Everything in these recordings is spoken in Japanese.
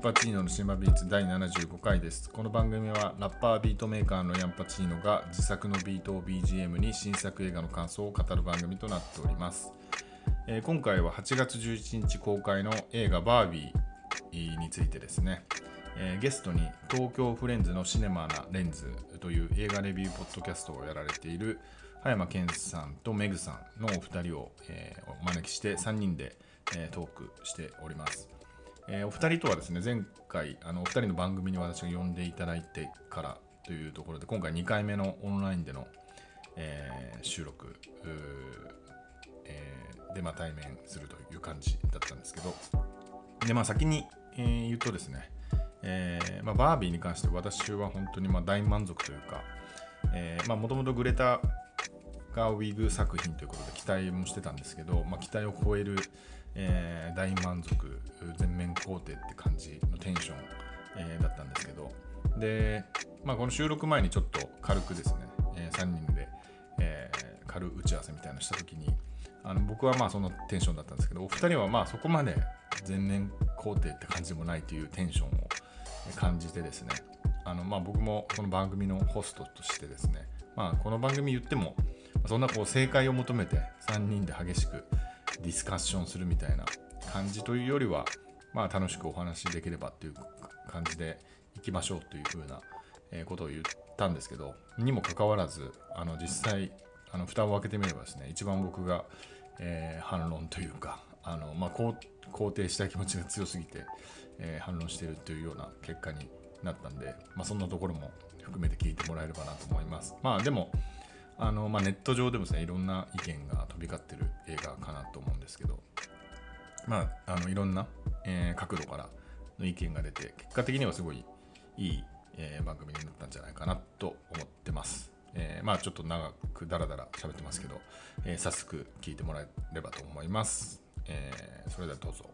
パチーノのシマビーツ第75回です。この番組はラッパービートメーカーのヤンパチーノが自作のビートを BGM に新作映画の感想を語る番組となっております。えー今回は8月11日公開の映画バービーについてですね、えーゲストに東京フレンズのシネマなレンズという映画レビューポッドキャストをやられている葉山健さんとメグさんのお二人を、えーお招きして3人で、えートークしております。えーお二人とはですね前回あのお二人の番組に私が呼んでいただいてからというところで今回2回目のオンラインでの、えー収録えーで、まあ、対面するという感じだったんですけどで、まあ、先に、えー言うとですね、えーまあ、バービーに関して私は本当にまあ大満足というかもともとグレタがウィグ作品ということで期待もしてたんですけど、まあ、期待を超える、えー大満足全面肯定って感じのテンション、えーだったんですけど。で、まあ、この収録前にちょっと軽くですね、え3人で、えー軽打ち合わせみたいなのした時にあの僕はまあそのテンションだったんですけどお二人はまあそこまで全面肯定って感じでもないというテンションを感じてですねあのまあ僕もこの番組のホストとしてですね、まあ、この番組言ってもそんなこう正解を求めて3人で激しくディスカッションするみたいな感じというよりは、まあ、楽しくお話しできればっていう感じでいきましょうというふうなことを言ったんですけどにもかかわらずあの実際あの蓋を開けてみればですね一番僕が、えー反論というかあの、まあ、こう肯定した気持ちが強すぎて、えー反論しているというような結果になったんで、まあ、そんなところも含めて聞いてもらえればなと思います。まあでもあの、まあ、ネット上でもですねいろんな意見が飛び交ってる映画かなと思うんですけどまあ、あのいろんな、えー角度からの意見が出て結果的にはすごいいい、えー番組になったんじゃないかなと思ってます。えーまあちょっと長くダラダラ喋ってますけど、えー早速聞いてもらえればと思います。えーそれではどうぞ。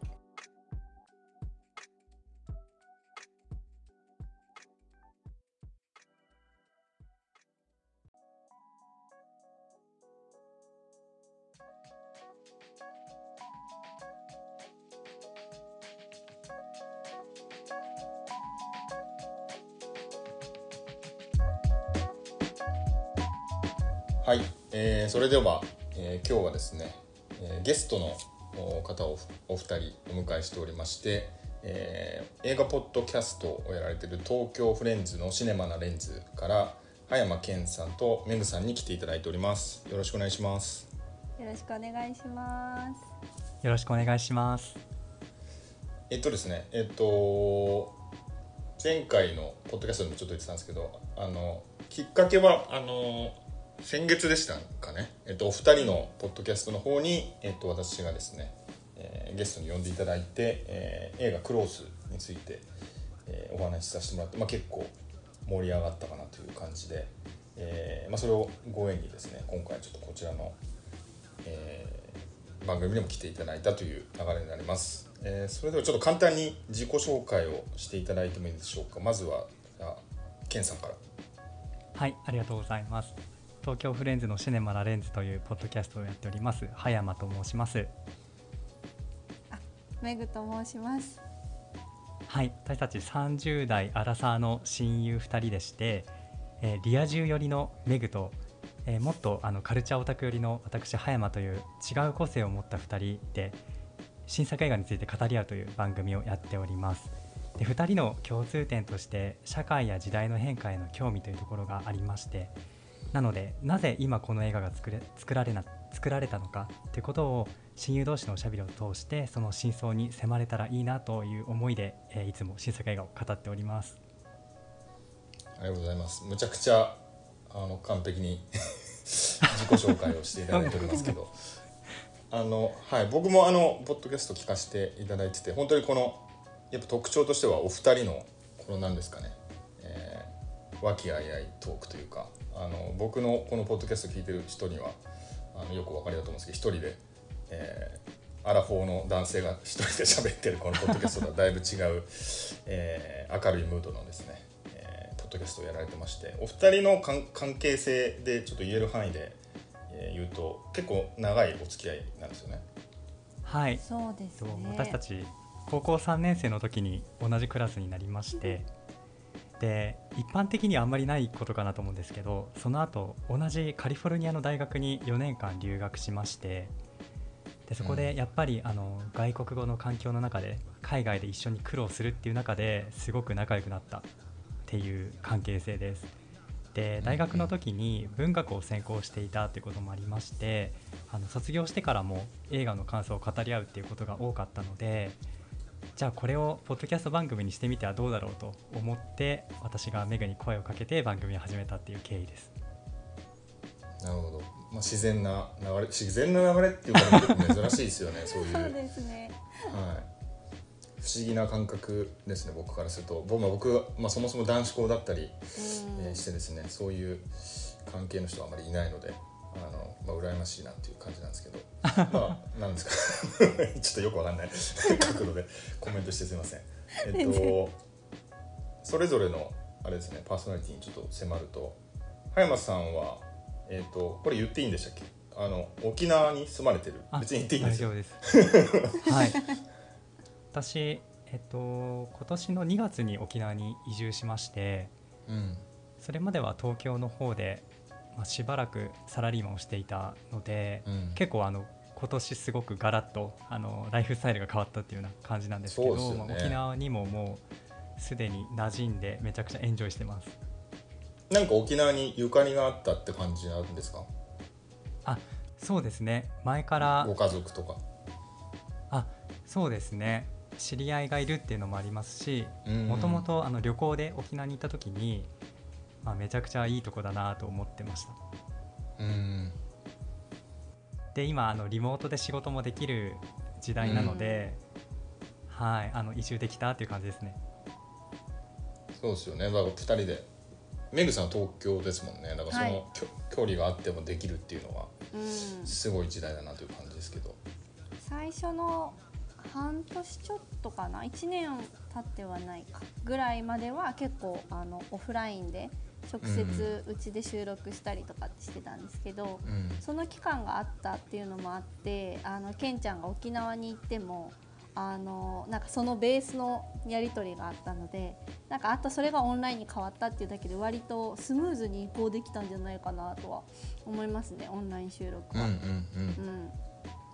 えーそれでは、えー今日はですね、えーゲストのお方をお二人お迎えしておりまして、えー映画ポッドキャストをやられている東京フレンズのシネマなレンズから葉山健さんとメグさんに来ていただいておりますよろしくお願いしますよろしくお願いします。よろしくお願いします。えっとですねえっと前回のポッドキャストでもちょっと言ってたんですけどあのきっかけはあの先月でしたかね、えっと、お二人のポッドキャストの方に、えっと、私がですね、えーゲストに呼んでいただいて、えー映画「クロース」について、えーお話しさせてもらって、まあ、結構盛り上がったかなという感じで、えーまあ、それをご縁にですね今回ちょっとこちらの、えー番組にも来ていただいたという流れになります、えーそれではちょっと簡単に自己紹介をしていただいてもいいでしょうか。まずはケンさんから。はい、ありがとうございます。東京フレンズのシネマラレンズというポッドキャストをやっております葉山と申します。メグと申します。はい、私たち30代アラサーの親友2人でして、えーリア充寄りのメグと、えーもっとあのカルチャーオタク寄りの私葉山という違う個性を持った2人で新作映画について語り合うという番組をやっております。で2人の共通点として社会や時代の変化への興味というところがありましてなのでなぜ今この映画が作れ作られな作られたのかということを親友同士のおしゃべりを通してその真相に迫れたらいいなという思いで、えーいつも新作映画を語っております。ありがとうございます。むちゃくちゃあの完璧に 自己紹介をしていただいておりますけど。あの、はい、僕もあのポッドキャスト聞かせていただいてて本当にこのやっぱ特徴としてはお二人のこの何ですかね、えー和気あいあいトークというかあの僕のこのポッドキャスト聞いてる人にはあのよくお分かりだと思うんですけど一人で、えーアラフォーの男性が一人で喋ってるこのポッドキャストとは だいぶ違う、えー明るいムードのですね、えーポッドキャストをやられてましてお二人の関関係性でちょっと言える範囲で、えー言うと結構長いお付き合いなんですよね。はい、そうですとね。私たち高校3年生の時に同じクラスになりましてで一般的にはあんまりないことかなと思うんですけどその後同じカリフォルニアの大学に4年間留学しましてでそこでやっぱりあの外国語の環境の中で海外で一緒に苦労するっていう中ですごく仲良くなったっていう関係性です。で大学の時に文学を専攻していたということもありましてあの卒業してからも映画の感想を語り合うっていうことが多かったのでじゃあこれをポッドキャスト番組にしてみてはどうだろうと思って私がメグに声をかけて番組を始めたっていう経緯です。なるほど、まあ、自然な流れ自然な流れっていうか珍しいですよね そういう。そうですね。はい、不思議な感覚ですね僕からすると。僕,、まあ、僕は、まあ、そもそも男子校だったり、うん。えーしてですねそういう関係の人はあまりいないのであの、まあ、羨ましいなっていう感じなんですけど。まあなんですか。ちょっとよくわかんない。角度で。コメントしてすいません。えっとそれぞれのあれですねパーソナリティにちょっと迫ると。葉山さんはえっとこれ言っていいんでしたっけ？あの沖縄に住まれてる。あ別に言っていいんですよ。大丈夫です。はい。私えっと今年の2月に沖縄に移住しまして、うん。それまでは東京の方でまあしばらくサラリーマンをしていたので、うん。結構あの今年すごくガラッとあのライフスタイルが変わったっていうような感じなんですけど、ね。まあ沖縄にももうすでに馴染んでめちゃくちゃエンジョイしてます。なんか沖縄にゆかりがあったって感じなんですか？あそうですね。前からご家族とか。あそうですね。知り合いがいるっていうのもありますしうんもともとあの旅行で沖縄に行った時に、まあ、めちゃくちゃいいとこだなと思ってました。うん。で今あのリモートで仕事もできる時代なので、はいあの移住できたっていう感じですね。そうですよね。だから2人で。メグさんは東京ですもんね。だからそはい。の、きょ距離があってもできるっていうのはうん。すごい時代だなという感じですけど。最初の半年ちょっとかな？1年経ってはないか。ぐらいまでは結構あのオフラインで直接うちで収録したりとかしてたんですけど、うん。その期間があったっていうのもあってあのケンちゃんが沖縄に行ってもあのなんかそのベースのやり取りがあったのでなんかあとそれがオンラインに変わったっていうだけで割とスムーズに移行できたんじゃないかなとは思いますねオンライン収録は。うんうんうん。うん。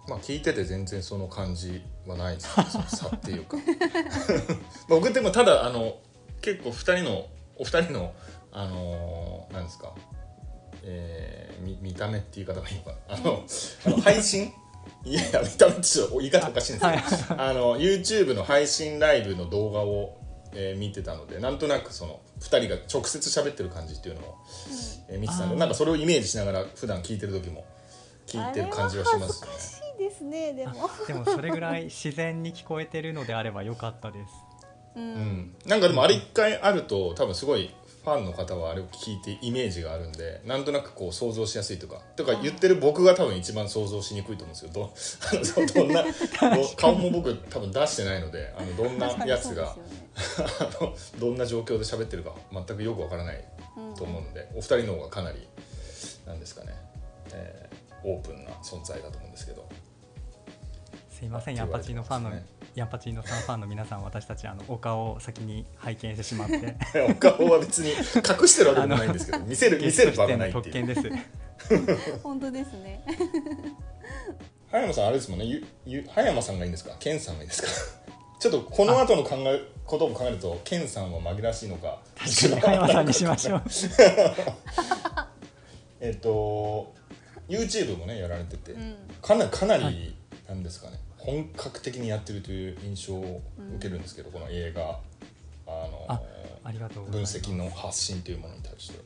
まあ聞いてて全然その感じはないですね差っていうか。僕でもただあの結構2人のお二人のあのーなんですか？えー、見見た目っていう言い方がいいのかな？あのあの配信？いやいや見た目ってちょっと言い方おかしいんですけど、あの YouTube の配信ライブの動画を、えー見てたのでなんとなくその2人が直接喋ってる感じっていうのを、えー見てたんでなんかそれをイメージしながら普段聞いてる時も聞いてる感じはしますね。ですねでも。でもそれぐらい自然に聞こえてるのであればよかったです。ううんん、なんかでもあれ一回あると多分すごいファンの方はあれを聞いてイメージがあるんでなんとなくこう想像しやすいとか。とか言ってる僕が多分一番想像しにくいと思うんですよ。ど どんなど顔も僕多分出してないのであのどんなやつがねあのどんな状況で喋ってるか全くよくわからないうんと思うので、お二人の方がかなりなんですかね、えーオープンな存在だと思うんですけど。すいませんヤンパチーノファンの、ヤンパチーノさんファンの皆さん私たちあのお顔を先に拝見してしまって。お顔は別に隠してるわけでもないんですけど 見せる見せる場がないっていう。特権です。本当ですね。葉山さんあれですもんね。ゆゆ葉山さんがいいんですか？ケンさんがいいですか？ちょっとこの後の考えことを考えるとケンさんは紛らわしいのか。確かに葉山さんにしましょう。えっと YouTube もねやられてて、うん。かなかなり、はい。なんですかね本格的にやってるという印象を受けるんですけど、この映画。あのあありがとうござい分ます。析の発信というものに対して。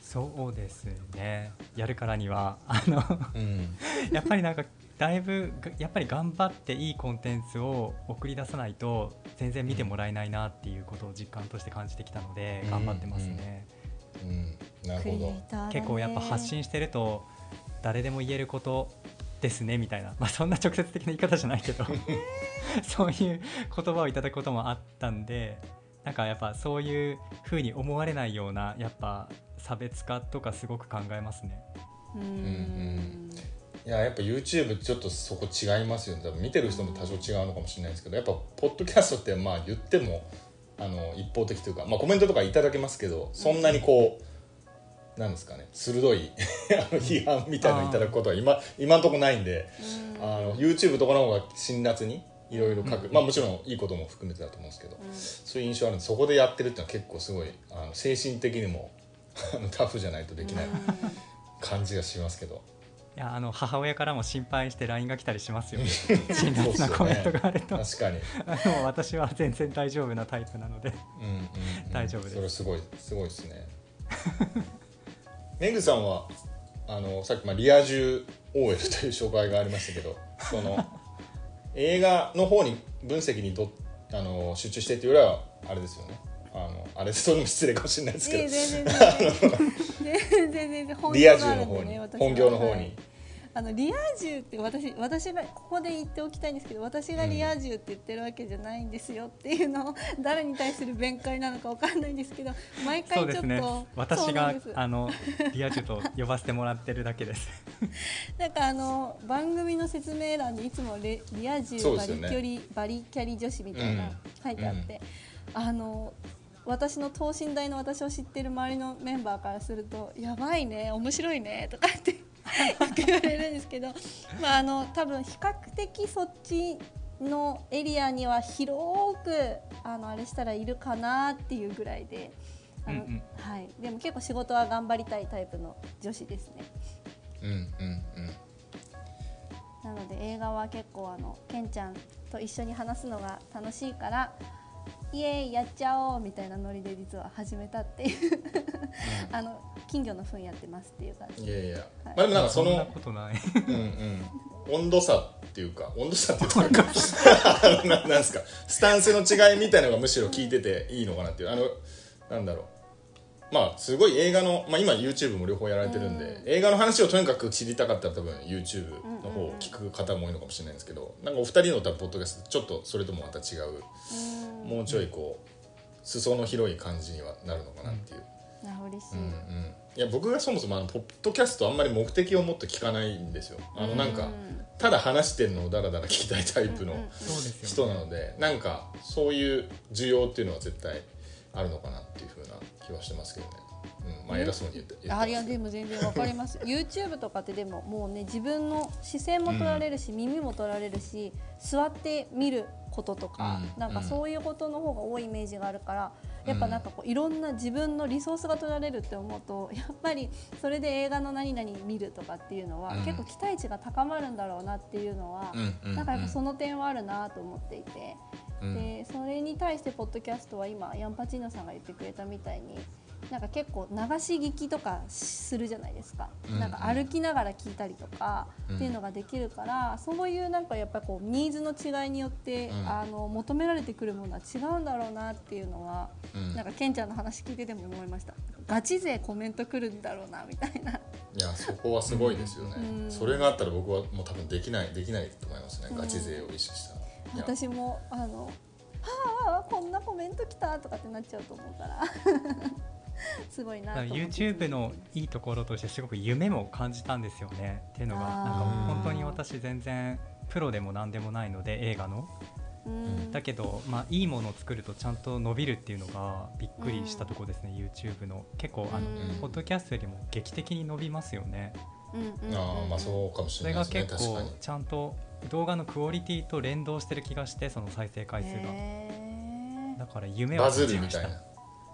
そうですね。やるからにはあのうん。やっぱりなんかだいぶがやっぱり頑張っていいコンテンツを送り出さないと全然見てもらえないなっていうことを実感として感じてきたのでうん。頑張ってますね、うん。なるクリエイほど結構やっぱ発信してると誰でも言えることですねみたいな、まあ、そんな直接的な言い方じゃないけど。そういう言葉をいただくこともあったんでなんかやっぱそういうふうに思われないようなやっぱ差別化とかすごく考えますね。ううんん。いややっぱ YouTube ちょっとそこ違いますよね。多分見てる人も多少違うのかもしれないですけどやっぱポッドキャストってまあ言ってもあの一方的というか、まあ、コメントとかいただけますけどそんなにこう、なんですかね鋭い あの批判みたいなのいただくことは今今のところないんであの YouTube とかの方が辛辣にいろいろ書く、まあもちろんいいことも含めてだと思うんですけど、そういう印象あるんでそこでやってるっていうのは結構すごいあの精神的にも タフじゃないとできない感じがしますけど。いやあの母親からも心配して LINE が来たりしますよ。辛辣なコメントがあると、確かに、あの私は全然大丈夫なタイプなので。うんうんうん。大丈夫です。それすごいすごいですねメグさんはあのさっき、まあ、リア充 OL という紹介がありましたけどその 映画の方に分析にどあの集中してっていうよりはあれですよね。あのあれそれも失礼かもしれないですけど、全然全然。リア充の方に、本業の方に、はいあのリア充って私私がここで言っておきたいんですけど私がリア充って言ってるわけじゃないんですよっていうのを誰に対する弁解なのかわかんないんですけど毎回ちょっとね。私があのリア充と呼ばせてもらってるだけです。なんかあの番組の説明欄にいつもレリア充バリキャリ、バリキャリ女子みたいなうん。書いてあって、あの私の等身大の私を知ってる周りのメンバーからすると「やばいね面白いね」とかって 言われるんですけど、まあ、あの多分比較的そっちのエリアには広くあのあれしたらいるかなっていうぐらいで。あのうんうんはい、でも結構仕事は頑張りたいタイプの女子ですね。うんうんうんなので映画は結構あのケンちゃんと一緒に話すのが楽しいからイエーイやっちゃおうみたいなノリで実は始めたっていう。あの金魚の糞やってますっていう感じ。いやいや、まあでもなんかそんなのことない。うんうん、温度差っていうか。温度差っていうか。なんですか。スタンスの違いみたいなのがむしろ聞いてていいのかなっていう。あのなんだろうまあすごい映画の、まあ、今 YouTube も両方やられてるんで、映画の話をとにかく知りたかったら多分 YouTube の方を聞く方も多いのかもしれないんですけどなんかお二人の多分ポッドキャストちょっとそれともまた違うもうちょいこう裾の広い感じにはなるのかなっていう。あ嬉しい、うんうん、いや僕がそもそもあのポッドキャストあんまり目的を持って聞かないんですよ。あのなんかただ話してるのをダラダラ聞きたいタイプの人なのでなんかそういう需要っていうのは絶対あるのかなっていうふうな気はしてますけどね、うん、まあ偉そうに言ってあいやでも全然わかります。YouTube とかってでももうね自分の視線も取られるし、耳も取られるし座って見ることとか、うん。なんかそういうことの方が多いイメージがあるからやっぱなんかこういろんな自分のリソースが取られるって思うと やっぱりそれで映画の何々見るとかっていうのは、うん。結構期待値が高まるんだろうなっていうのは、うんうんうん。なんかやっぱその点はあるなと思っていて。うん。でそれに対してポッドキャストは今ヤンパチーノさんが言ってくれたみたいになんか結構流し聞きとかするじゃないですか、うん。うんなんか歩きながら聞いたりとかうん。っていうのができるから、そういうなんかやっぱこうニーズの違いによって、うん。あの求められてくるものは違うんだろうなっていうのは、うん。なんかケンちゃんの話聞いてても思いました。ガチ勢コメント来るんだろうなみたいな。いやそこはすごいですよね、うん。それがあったら僕はもう多分できないできないと思いますね、ガチ勢を意識した私もあのはあこんなコメント来たとかってなっちゃうと思うから。すごいな YouTube のいいところとしてすごく夢も感じたんですよね。っていうのがなんか本当に私全然プロでも何でもないので映画の。うん。だけど、まあ、いいものを作るとちゃんと伸びるっていうのがびっくりしたところですね、YouTube の。結構あの、うん。ポッドキャストよりも劇的に伸びますよね。うんうんうんああまあそうかもしそれないですね。結構確かに。ちゃんと動画のクオリティと連動してる気がしてその再生回数が。だから夢をバズるみたいな、はい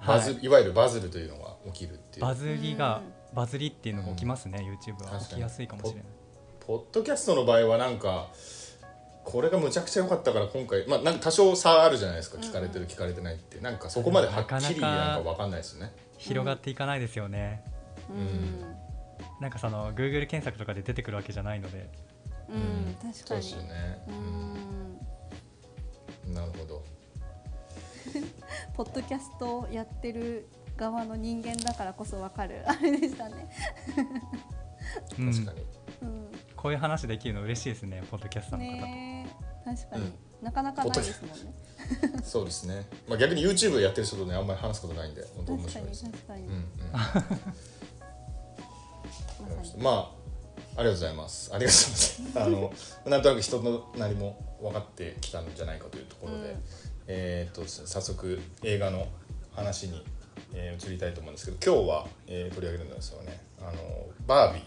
バズい。わゆるバズるというのが起きるっていう。バズりが、うバズりっていうのが起きますね、YouTube は。確かに。起きやすいかもしれない。ポッドキャストの場合はなんかこれがむちゃくちゃ良かったから今回まあなんか多少差あるじゃないですか。聞かれてる聞かれてないって。なんかそこまではっきりなんか分かんないですよね。広がっていかないですよね、うんなんかその Google 検索とかで出てくるわけじゃないので。うん確かに。そうですよね。うん。なるほど。ポッドキャストをやってる側の人間だからこそわかる。あれでしたね。うん確かに、うん、こういう話できるの嬉しいですねポッドキャスターの方と、ねえ。確かに、うん。なかなかないですもんね。そうですね、まあ、逆に YouTube やってる人とねあんまり話すことないんで本当面確かに白いです。確かに、うんうんまあありがとうございます。ありがとうございます。あのなんとなく人のなりも分かってきたんじゃないかというところで、うん。えー、と早速映画の話に、えー移りたいと思うんですけど今日は、えー取り上げるのはですよね。あのバービ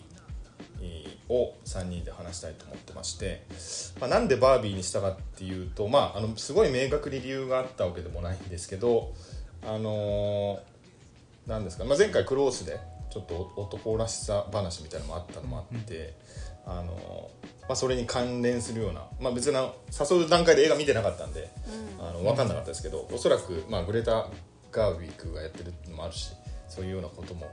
ーを3人で話したいと思ってまして、まあ、なんでバービーにしたかっていうと、まあ、あのすごい明確に理由があったわけでもないんですけどあのーなんですか、まあ、前回クロースでちょっと男らしさ話みたいなのもあったのもあって、あのーまあ、それに関連するような、まあ、別に誘う段階で映画見てなかったんで、あの分かんなかったですけど、おそらく、まあ、グレタ・ガーウィックがやってるのもあるしそういうようなことも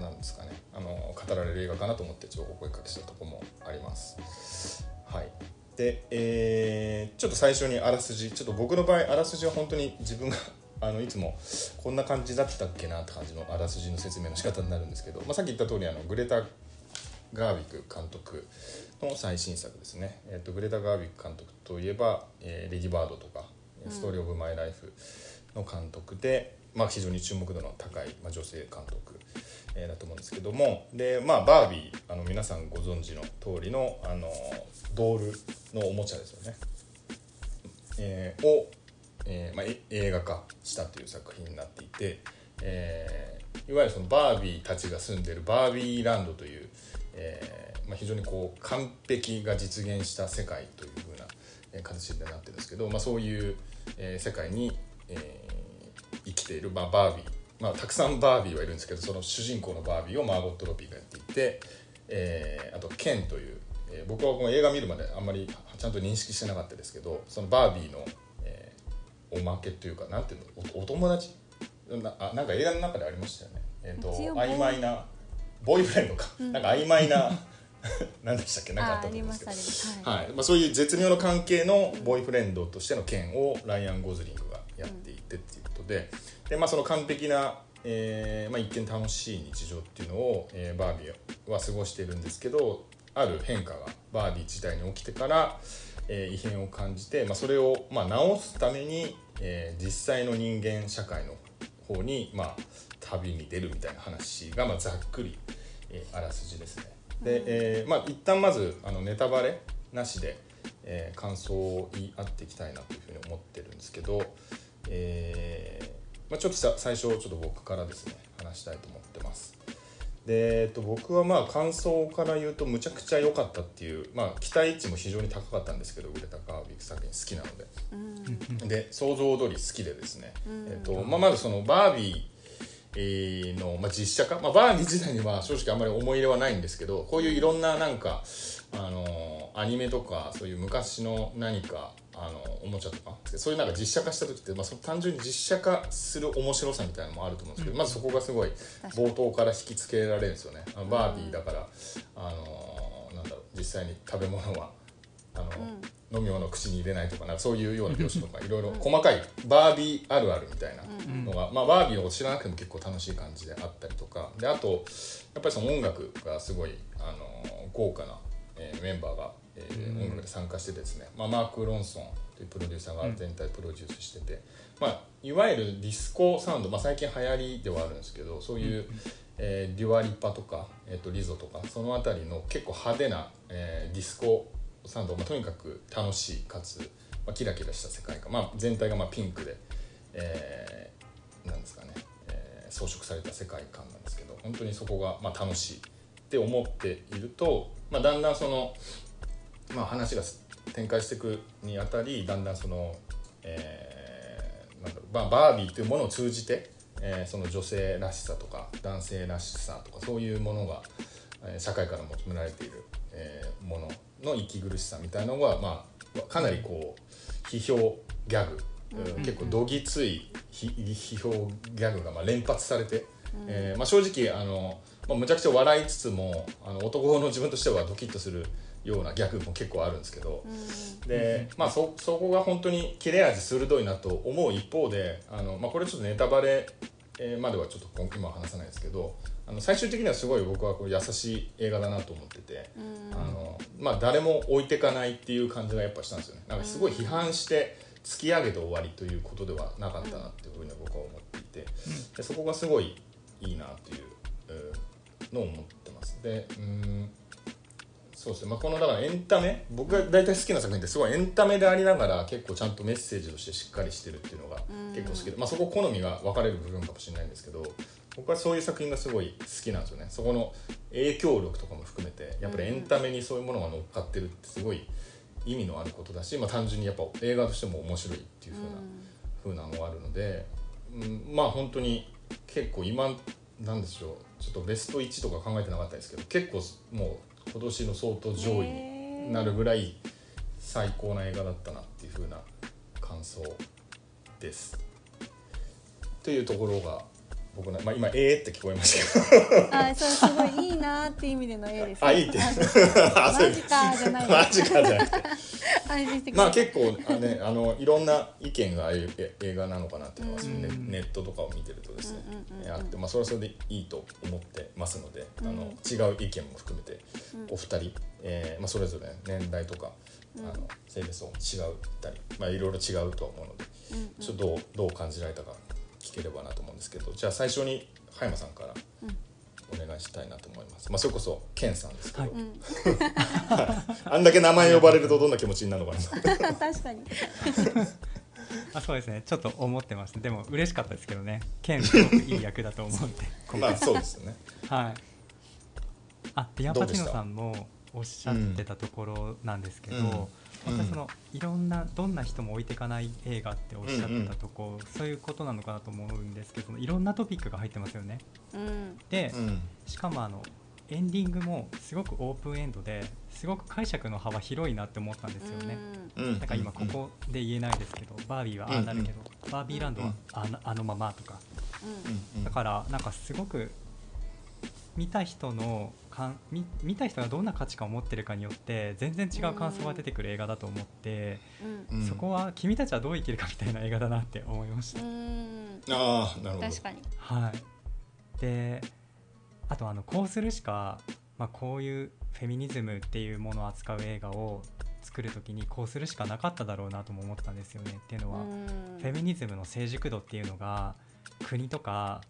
なんですかねあの語られる映画かなと思ってちょっとお声かけしたところもあります。はいで、えーちょっと最初にあらすじちょっと僕の場合あらすじは本当に自分があのいつもこんな感じだったっけなって感じのあらすじの説明の仕方になるんですけど、まあ、さっき言った通りあのグレタ・ガーウィック監督の最新作ですね、えー、とグレタ・ガーウィック監督といえば「えーレディバード」とか「ストーリー・オブ・マイ・ライフ」の監督で、まあ、非常に注目度の高い、まあ、女性監督、えーだと思うんですけどもで、まあ、バービーあの皆さんご存知の通りのあのドールのおもちゃですよね、えーを、えーまあ、映画化したという作品になっていて、えーいわゆるそのバービーたちが住んでるバービーランドという、えーまあ、非常にこう完璧が実現した世界というふうなえ形になってるんですけど、まあ、そういう、えー世界に、えー生きている、まあ、バービー、まあ、たくさんバービーはいるんですけどその主人公のバービーをマーゴット・ロビーがやっていて、えーあとケンという、えー僕はこの映画見るまであんまりちゃんと認識してなかったですけどそのバービーの、おまけというかなんていうのおお友達なあなんか映画の中でありましたよね、えー、と一応ボーイ曖昧なボーイ。フレンドか、なんか曖昧な 何でしたっけなんかあったと思うんですけど。あありますありますはい。まあ、そういう絶妙な関係のボーイフレンドとしての件をライアン・ゴズリングがやっていてっていうことで。で、まあ、その完璧な、えーまあ、一見楽しい日常っていうのを、えーバービーは過ごしているんですけどある変化がバービー自体に起きてから、えー異変を感じて、まあ、それを、まあ、直すために、えー実際の人間社会の方に、まあ、旅に出るみたいな話が、まあ、ざっくり、えーあらすじですね。で、えーまあ一旦まずあのネタバレなしで、えー感想を言い合っていきたいなというふうに思ってるんですけど、えーまあ、ちょっとさ最初ちょっと僕からですね話したいと思ってます。でえっと、僕はまあ感想から言うとむちゃくちゃ良かったっていう、まあ、期待値も非常に高かったんですけどグレタ・カービック作品好きなので。うん。で想像通り好きでですね、うん。えっとまあ、まずそのバービーえーの、まあ、実写化、まあ、バービー自体には正直あんまり思い入れはないんですけどこういういろんななんか、あのアニメとかそういう昔の何かあのおもちゃとか？そういうなんか実写化した時って、まあ、その単純に実写化する面白さみたいなのもあると思うんですけど、まずそこがすごい冒頭から引きつけられるんですよね。あのバービーだから、あのなんだろう実際に食べ物はあの、飲み物を口に入れないとかなんかそういうような描写とかいろいろ細かいバービーあるあるみたいなのが、まあ、バービーを知らなくても結構楽しい感じであったりとか。であとやっぱりその音楽がすごいあの豪華な、えーメンバーが、えー音楽で参加してですね、まあ、マーク・ロンソンというプロデューサーが全体プロデュースしてて、まあ、いわゆるディスコサウンド、まあ、最近流行りではあるんですけどそういう、えーデュア・リパとか、えー、とリゾとかその辺りの結構派手な、えーディスコサウンド、まあ、とにかく楽しいかつ、まあ、キラキラした世界観、まあ、全体がまあピンクで、えーなんですかね、えー装飾された世界観なんですけど本当にそこがまあ楽しいって思っていると、まあ、だんだんその、まあ、話が展開していくにあたりだんだんその、えーなんだろうまあ、バービーというものを通じて、えーその女性らしさとか男性らしさとかそういうものが、えー社会から求められている、えーものの息苦しさみたいなのが、まあ、かなりこう批評ギャグ、うん。結構どぎつい批批評ギャグがまあ連発されて、えーまあ、正直あの、まあ、むちゃくちゃ笑いつつもあの男の自分としてはドキッとするようなギャグも結構あるんですけど、で、まあ、そそこが本当に切れ味鋭いなと思う一方であの、まあ、これちょっとネタバレえーまではちょっと今今は話さないですけどあの最終的にはすごい僕はこう優しい映画だなと思ってて、あのまあ、誰も置いてかないっていう感じがやっぱしたんですよね。なんかすごい批判して突き上げて終わりということではなかったなっていうふうに僕は思っていてでそこがすごいいいなっていうえーのを思ってます。でうーんそうですね、まあ、このだからエンタメ僕が大体好きな作品ってすごいエンタメでありながら結構ちゃんとメッセージとしてしっかりしてるっていうのが結構好きで、まあ、そこ好みが分かれる部分かもしれないんですけど僕はそういう作品がすごい好きなんですよね。そこの影響力とかも含めてやっぱりエンタメにそういうものが乗っかってるってすごい意味のあることだし、まあ、単純にやっぱ映画としても面白いっていう風な,、風なのがあるので、うん、まあ本当に結構今なんでしょうちょっとベスト1とか考えてなかったですけど結構もう今年の相当上位になるぐらい最高な映画だったなっていう風な感想です。というところが僕の、まあ、今「えー」って聞こえましたけど。あそれすごいいいなーっていう意味での絵です、あいいって。マジかじゃないマジかじゃなくて。安心してくまあ結構あ、ね、あのいろんな意見がああいうえ映画なのかなっていうのが、うん。ネネットとかを見てるとですね、あって、まあ、それはそれでいいと思ってますので、あの違う意見も含めてお二人、えーまあ、それぞれ年代とか、あの性別も違うったり、まあ、いろいろ違うとは思うので、ちょっとどうどう感じられたか聞ければなと思うんですけどじゃあ最初に葉山さんからお願いしたいなと思います、まあ、それこそケンさんですけど、はい。あんだけ名前呼ばれるとどんな気持ちになるのかな。確かに。あそうですね。ちょっと思ってますでも嬉しかったですけどね。剣すごくいい役だと思うんでまあそうですよね。はい。あでヤンパチノさんもおっしゃってたところなんですけど、うん。本当にそのいろんなどんな人も置いていかない映画っておっしゃってたとこ、そういうことなのかなと思うんですけどいろんなトピックが入ってますよね。うん。で、うん。しかもあのエンディングもすごくオープンエンドですごく解釈の幅広いなって思ったんですよね、うん。なんか今ここで言えないですけど、バービーはああなるけど、バービーランドはあのあのままとか、うん。だからなんかすごく見た人のかん見見た人がどんな価値観を持ってるかによって全然違う感想が出てくる映画だと思って、うん。うん。そこは君たちはどう生きるかみたいな映画だなって思いました。うん。ああなるほど。確かに。はい、であとあのこうするしか、まあ、こういうフェミニズムっていうものを扱う映画を作る時にこうするしかなかっただろうなとも思ったんですよね。っていうのは、フェミニズムの成熟度っていうのが国とか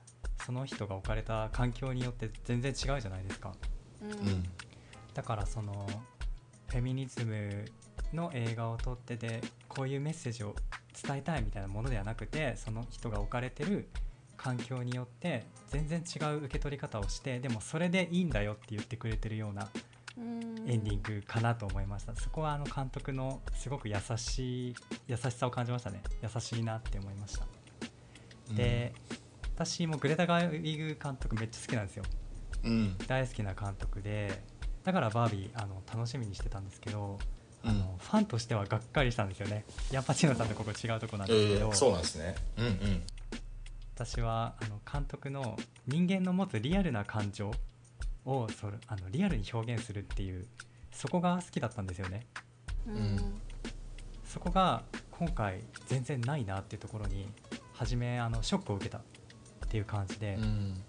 その人が置かれた環境によって全然違うじゃないですかうん。うんだからそのフェミニズムの映画を撮ってでこういうメッセージを伝えたいみたいなものではなくてその人が置かれてる環境によって全然違う受け取り方をしてでもそれでいいんだよって言ってくれてるようなうん。エンディングかなと思いました。そこはあの監督のすごく優しい優しさを感じましたね。優しいなって思いました。で、私もグレタ・ガーウィグ監督めっちゃ好きなんですよ。うん大好きな監督でだからバービーあの楽しみにしてたんですけど、うん。あのファンとしてはがっかりしたんですよね。ヤンパチーノさんとここ違うとこなんえですけど、ー、そうなんですね。うんうん。私はあの監督の人間の持つリアルな感情をそれあのリアルに表現するっていうそこが好きだったんですよね。うん。そこが今回全然ないなっていうところに初めあのショックを受けたっていう感じで、うん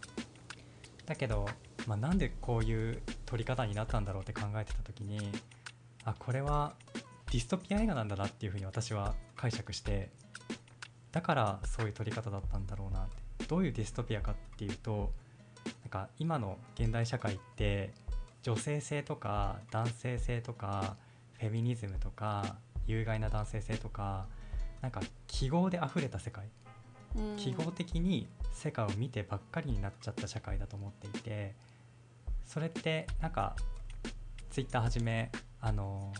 だけど、まあ、なんでこういう撮り方になったんだろうって考えてた時にあこれはディストピア映画なんだなっていうふうに私は解釈してだからそういう撮り方だったんだろうなって。どういうディストピアかっていうとなんか今の現代社会って女性性とか男性性とかフェミニズムとか有害な男性性とかなんか記号で溢れた世界。記号的に世界を見てばっかりになっちゃった社会だと思っていてそれってなんかツイッターはじめあの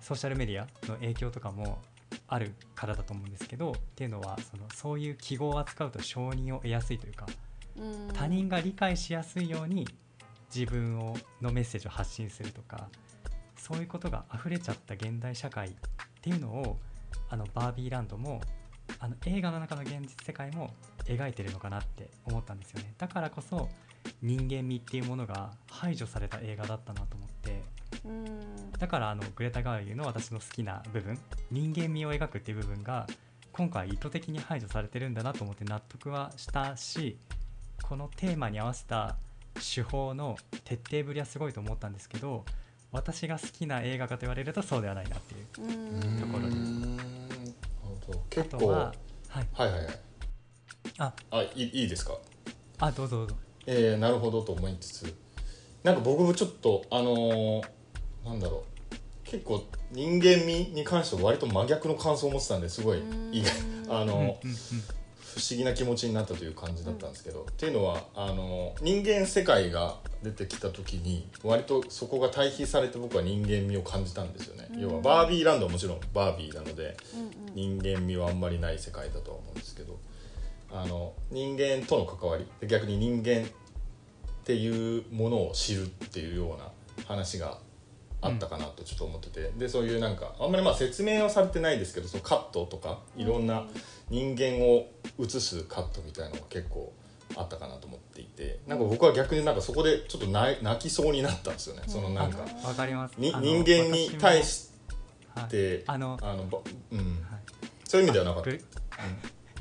ソーシャルメディアの影響とかもあるからだと思うんですけどっていうのはそのそういう記号を扱うと承認を得やすいというかうん。他人が理解しやすいように自分をのメッセージを発信するとかそういうことが溢れちゃった現代社会っていうのをあのバービーランドもあの映画の中の現実世界も描いてるのかなって思ったんですよね。だからこそ人間味っていうものが排除された映画だったなと思って。うん。だからあのグレタ・ガーユの私の好きな部分。人間味を描くっていう部分が今回意図的に排除されてるんだなと思って納得はしたしこのテーマに合わせた手法の徹底ぶりはすごいと思ったんですけど私が好きな映画かと言われるとそうではないなっていううんところにうん。なるほどあ結構。とははい。はいはいはい。あ。あいいいいですか？あどうぞどうぞ。えー、なるほどと思いつつ。なんか僕もちょっとあのーなんだろう。結構人間味に関しては割と真逆の感想を持ってたんですごい意外。あの、うんうん不思議な気持ちになったという感じだったんですけど、っていうのはあの人間世界が出てきた時に割とそこが対比されて僕は人間味を感じたんですよね、うん。要はバービーランドはもちろんバービーなのでうんうん。人間味はあんまりない世界だとは思うんですけどあの人間との関わりで逆に人間っていうものを知るっていうような話があったかなとちょっと思ってて、でそういうなんかあんまりまあ説明はされてないですけどそのカットとかいろんな人間を映すカットみたいなのが結構あったかなと思っていてなんか僕は逆になんかそこでちょっと泣泣きそうになったんですよね。そのなんかわかります。人間に対し私もはい。てあのあのばうん。はい。そういう意味ではなかった。グレ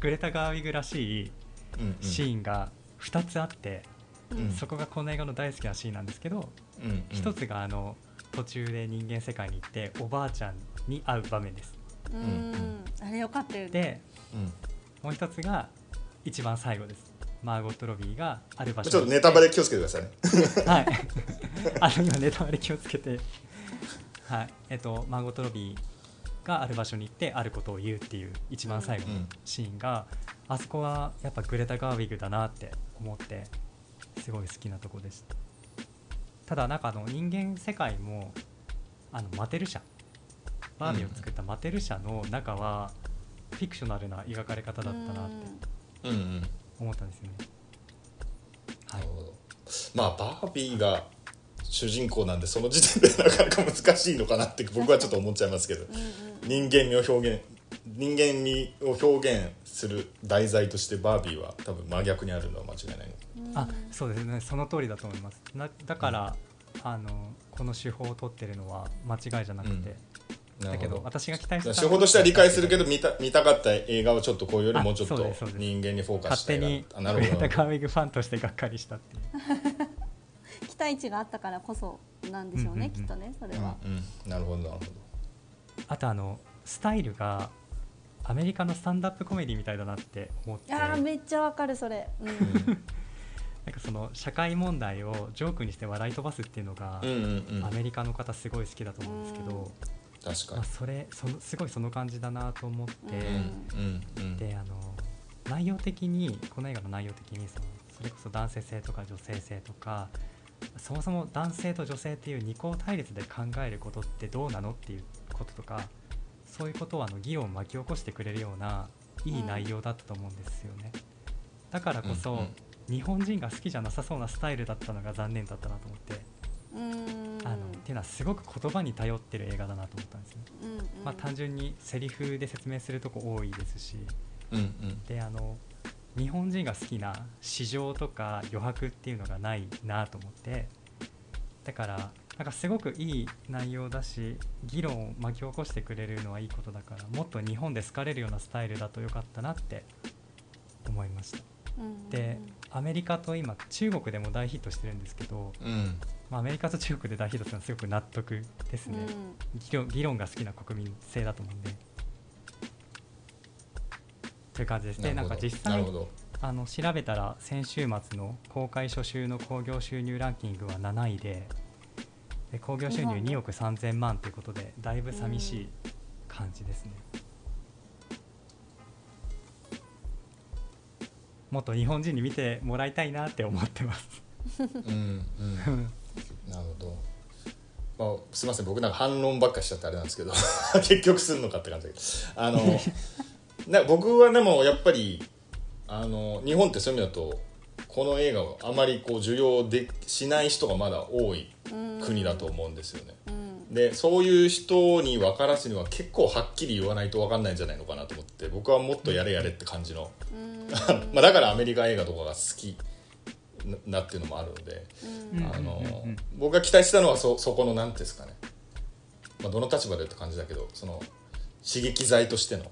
グレタ・ガーウィグらしいうんうん。シーンが2つあって、うん。そこがこの映画の大好きなシーンなんですけど、うんうん。一つがあの途中で人間世界に行っておばあちゃんに会う場面です。うん。うんあれよかったよね。でうんもう一つが一番最後です。マーゴット・ロビーがある場所ちょっとネタバレ気をつけてくださいね。はい。あの今ネタバレ気をつけて。はい。えっとマーゴット・ロビーがある場所に行ってあることを言うっていう一番最後のシーンが、あそこはやっぱグレタ・ガーウィグだなって思ってすごい好きなとこでした。ただなんかあの人間世界もあのマテル社バービーを作ったマテル社の中はフィクショナルな描かれ方だったなってうんうん。思ったんですよね。ほど。まあバービーが主人公なんでその時点でなかなか難しいのかなって 僕はちょっと思っちゃいますけど。うんうん。人間味を表現人間味を表現する題材としてバービーは多分真逆にあるのは間違いない。うん。あそうですね。その通りだと思います。なだから、あのこの手法を取ってるのは間違いじゃなくて、だけど私が期待した手法としては理解するけど見た見たかった映画はちょっとこういうよりもうちょっと人間にフォーカスした勝手になグレタ・るほどガーウィグファンとしてがっかりしたっていう期待値があったからこそなんでしょうね、うんうんうん。きっとねそれは、うんうん。なるほどなるほど。あとあのスタイルがアメリカのスタンダップコメディみたいだなって思って。いやーめっちゃわかるそれ、うん。なんかその社会問題をジョークにして笑い飛ばすっていうのが、うんうんうん。アメリカの方すごい好きだと思うんですけど、まあ、確かに。それそのすごいその感じだなと思って、うんうんうん。であの内容的にこの映画の内容的にそのそれこそ男性性とか女性性とかそもそも男性と女性っていう二項対立で考えることってどうなのっていうこととかそういうことをあの議論を巻き起こしてくれるようないい内容だったと思うんですよね。だからこそ、うんうん日本人が好きじゃなさそうなスタイルだったのが残念だったなと思って、うん。あのっていうのはすごく言葉に頼ってる映画だなと思ったんですよね。うんうん。まあ、単純にセリフで説明するとこ多いですし。うんうん。であの日本人が好きな市場とか余白っていうのがないなと思って。だからなんかすごくいい内容だし議論を巻き起こしてくれるのはいいことだからもっと日本で好かれるようなスタイルだとよかったなって思いました。うん。でアメリカと今中国でも大ヒットしてるんですけど、うんまあ、アメリカと中国で大ヒットするのはすごく納得ですね、議論議論が好きな国民性だと思うんで。という感じですね。なんか実際あの調べたら先週末の公開初週の興行収入ランキングは7位でで興行収入2億3000万ということでだいぶ寂しい感じですね。もっと日本人に見てもらいたいなって思ってます。うんうん なるほど、まあ、すみません。僕なんか反論ばっかしちゃってあれなんですけど。結局するのかって感じだけど。あのな僕はでもやっぱりあの日本ってそういう意味だとこの映画をあまりこう受容でしない人がまだ多い国だと思うんですよね。うん。でそういう人に分からすには結構はっきり言わないと分かんないんじゃないのかなと思って僕はもっとやれやれって感じの。うん。まあだからアメリカ映画とかが好きななっていうのもあるので。うん。あの僕が期待したのはそそこの何ていうんですかね、まあ、どの立場でって感じだけどその刺激剤としての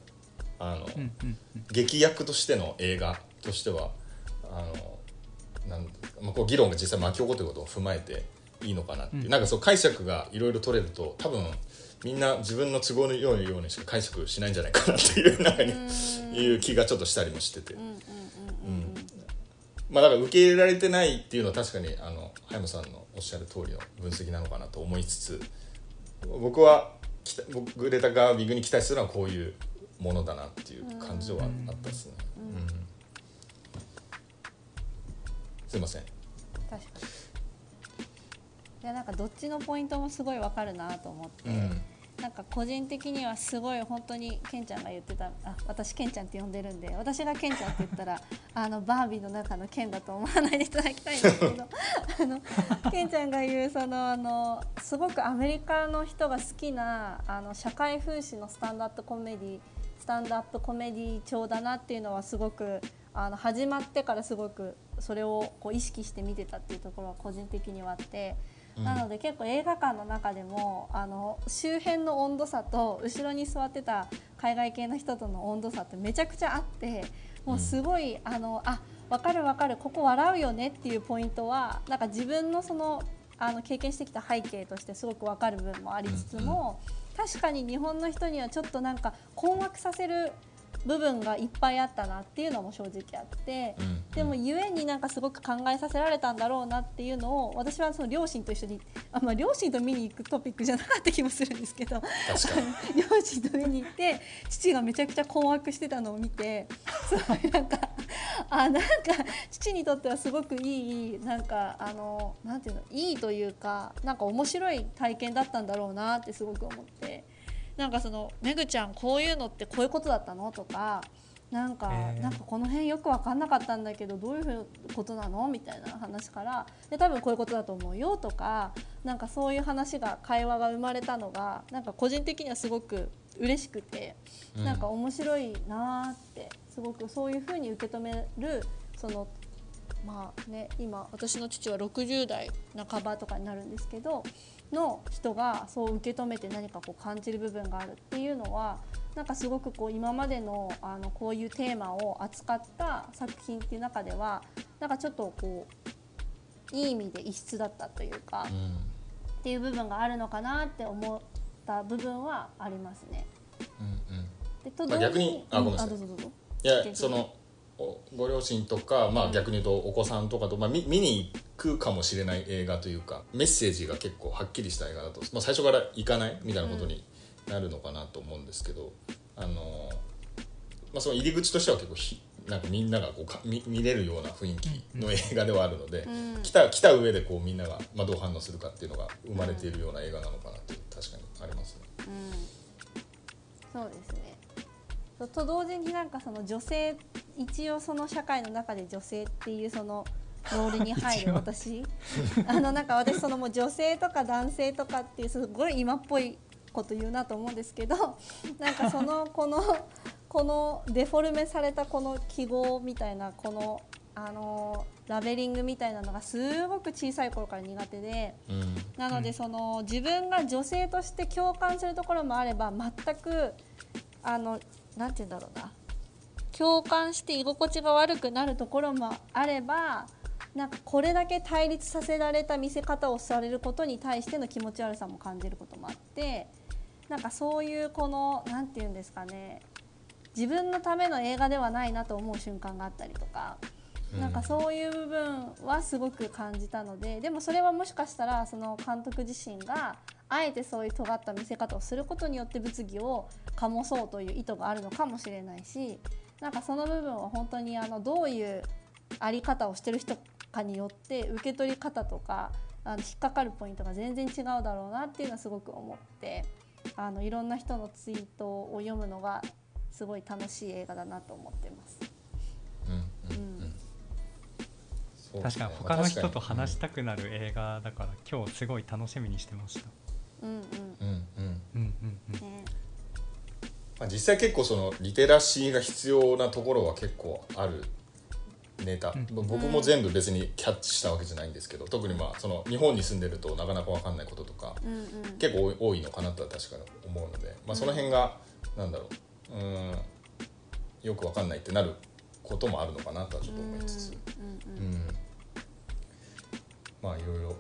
あの、うんうんうん。劇薬としての映画としてはあのなんまあ、こう議論が実際巻き起こってることを踏まえていいのかなっていう、うん。なんかそう解釈がいろいろ取れると多分みんな自分の都合のようにようにしか解釈しないんじゃないかなっていう中にいう気がちょっとしたりもしてて。うんうんまあ、だから受け入れられてないっていうのは確かにあの葉山さんのおっしゃる通りの分析なのかなと思いつつ僕はきた僕グレタ・ガービングに期待するのはこういうものだなっていう感じはあったですね、うん。すいません。確かに。いやなんかどっちのポイントもすごいわかるなと思って、うんなんか個人的にはすごい本当にケンちゃんが言ってたあ私ケンちゃんって呼んでるんで私がケンちゃんって言ったらあのバービーの中のケンだと思わないでいただきたいんですけど あのケンちゃんが言うそのあのすごくアメリカの人が好きなあの社会風刺のスタンドアップコメディスタンドアップコメディ調だなっていうのはすごくあの始まってからすごくそれをこう意識して見てたっていうところは個人的にはあって。なので結構映画館の中でもあの周辺の温度差と後ろに座ってた海外系の人との温度差ってめちゃくちゃあってもうすごい、あのあ分かる分かるここ笑うよねっていうポイントはなんか自分のそのあの経験してきた背景としてすごく分かる部分もありつつも、確かに日本の人にはちょっとなんか困惑させる部分がいっぱいあったなっていうのも正直あって、うん。でもゆえになんかすごく考えさせられたんだろうなっていうのを私はその両親と一緒にあ、まあ、両親と見に行くトピックじゃなかった気もするんですけど 両親と見に行って父がめちゃくちゃ困惑してたのを見てすごいなんかあなんか父にとってはすごくいいなんかあのなんていうのいいというかなんか面白い体験だったんだろうなってすごく思ってなんかその「めぐちゃんこういうのってこういうことだったの?」とか。なんか、なんかこの辺よく分かんなかったんだけどどういうことなの？みたいな話からで多分こういうことだと思うよとかなんかそういう話が会話が生まれたのがなんか個人的にはすごく嬉しくて、うんなんか面白いなーってすごくそういうふうに受け止めるそのまあね今私の父は60代半ばとかになるんですけどの人がそう受け止めて何かこう感じる部分があるっていうのはなんかすごくこう今までのあのこういうテーマを扱った作品っていう中ではなんかちょっとこういい意味で異質だったというか、うん。っていう部分があるのかなって思った部分はありますね。うんうん。でとまあ逆にあうんごめんなさい。どうぞどうぞ。いやそのおご両親とか、まあ、逆に言うとお子さんとかと、まあ、見見に行くかもしれない映画というかメッセージが結構はっきりした映画だと、まあ、最初から行かない？みたいなことになるのかなと思うんですけど、あのまあ、その入り口としては結構ひなんかみんながこうか見見れるような雰囲気の映画ではあるので、うん。来た来た上でこうみんなが、まあ、どう反応するかっていうのが生まれているような映画なのかなって確かにありますね。うん、そうですねとと同時になんかその女性一応その社会の中で女性っていうそのロールに入る 私。あのなんか私そのもう女性とか男性とかっていうすごい今っぽいこと言うなと思うんですけど なんかそのこのこのデフォルメされたこの記号みたいなこのあのラベリングみたいなのがすごく小さい頃から苦手で。うん。なのでその自分が女性として共感するところもあれば全くあのなんて言うんだろうな共感して居心地が悪くなるところもあればなんかこれだけ対立させられた見せ方をされることに対しての気持ち悪さも感じることもあってなんかそういうこのなんて言うんですかね自分のための映画ではないなと思う瞬間があったりとか。なんかそういう部分はすごく感じたのででもそれはもしかしたらその監督自身があえてそういう尖った見せ方をすることによって物議を醸そうという意図があるのかもしれないしなんかその部分は本当にあのどういうあり方をしてる人かによって受け取り方とかあの引っかかるポイントが全然違うだろうなっていうのはすごく思ってあのいろんな人のツイートを読むのがすごい楽しい映画だなと思ってます。うん確かに他の人と話したくなる映画だから今日すごい楽しみにしてました。まあ、実際結構そのリテラシーが必要なところは結構あるネタ、僕も全部別にキャッチしたわけじゃないんですけど特にまあその日本に住んでるとなかなか分かんないこととか、結構多いのかなとは確かに思うので、まあ、その辺が何だろう。うんよく分かんないってなることもあるのかなとはちょっと思いつつ、うん。まあいろいろ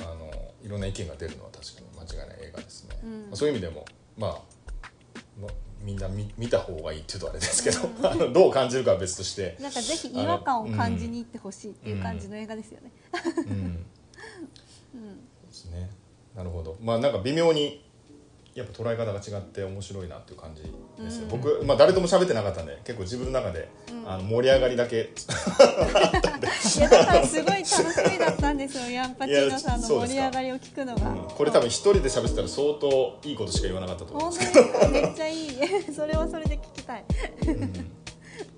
あのいろんな意見が出るのは確かに間違いない映画ですね、うん。まあそういう意味でもまあまみんな見見た方がいいっていうとあれですけど、あのどう感じるかは別として、なんかぜひ違和感を感じに行ってほしいっていう感じの映画ですよね。うん、うん。そうですね。なるほど。まあなんか微妙にやっぱ捉え方が違って面白いなっていう感じですよ、うん。僕、まあ、誰とも喋ってなかったんで結構自分の中で、うん。あの盛り上がりだけ。い やだからすごい楽しみだったんですよヤンパチーノさんの盛り上がりを聞くのが、うん。これ多分一人で喋ってたら相当いいことしか言わなかったと思うん本ですけど。めっちゃいい。それはそれで聞きたい。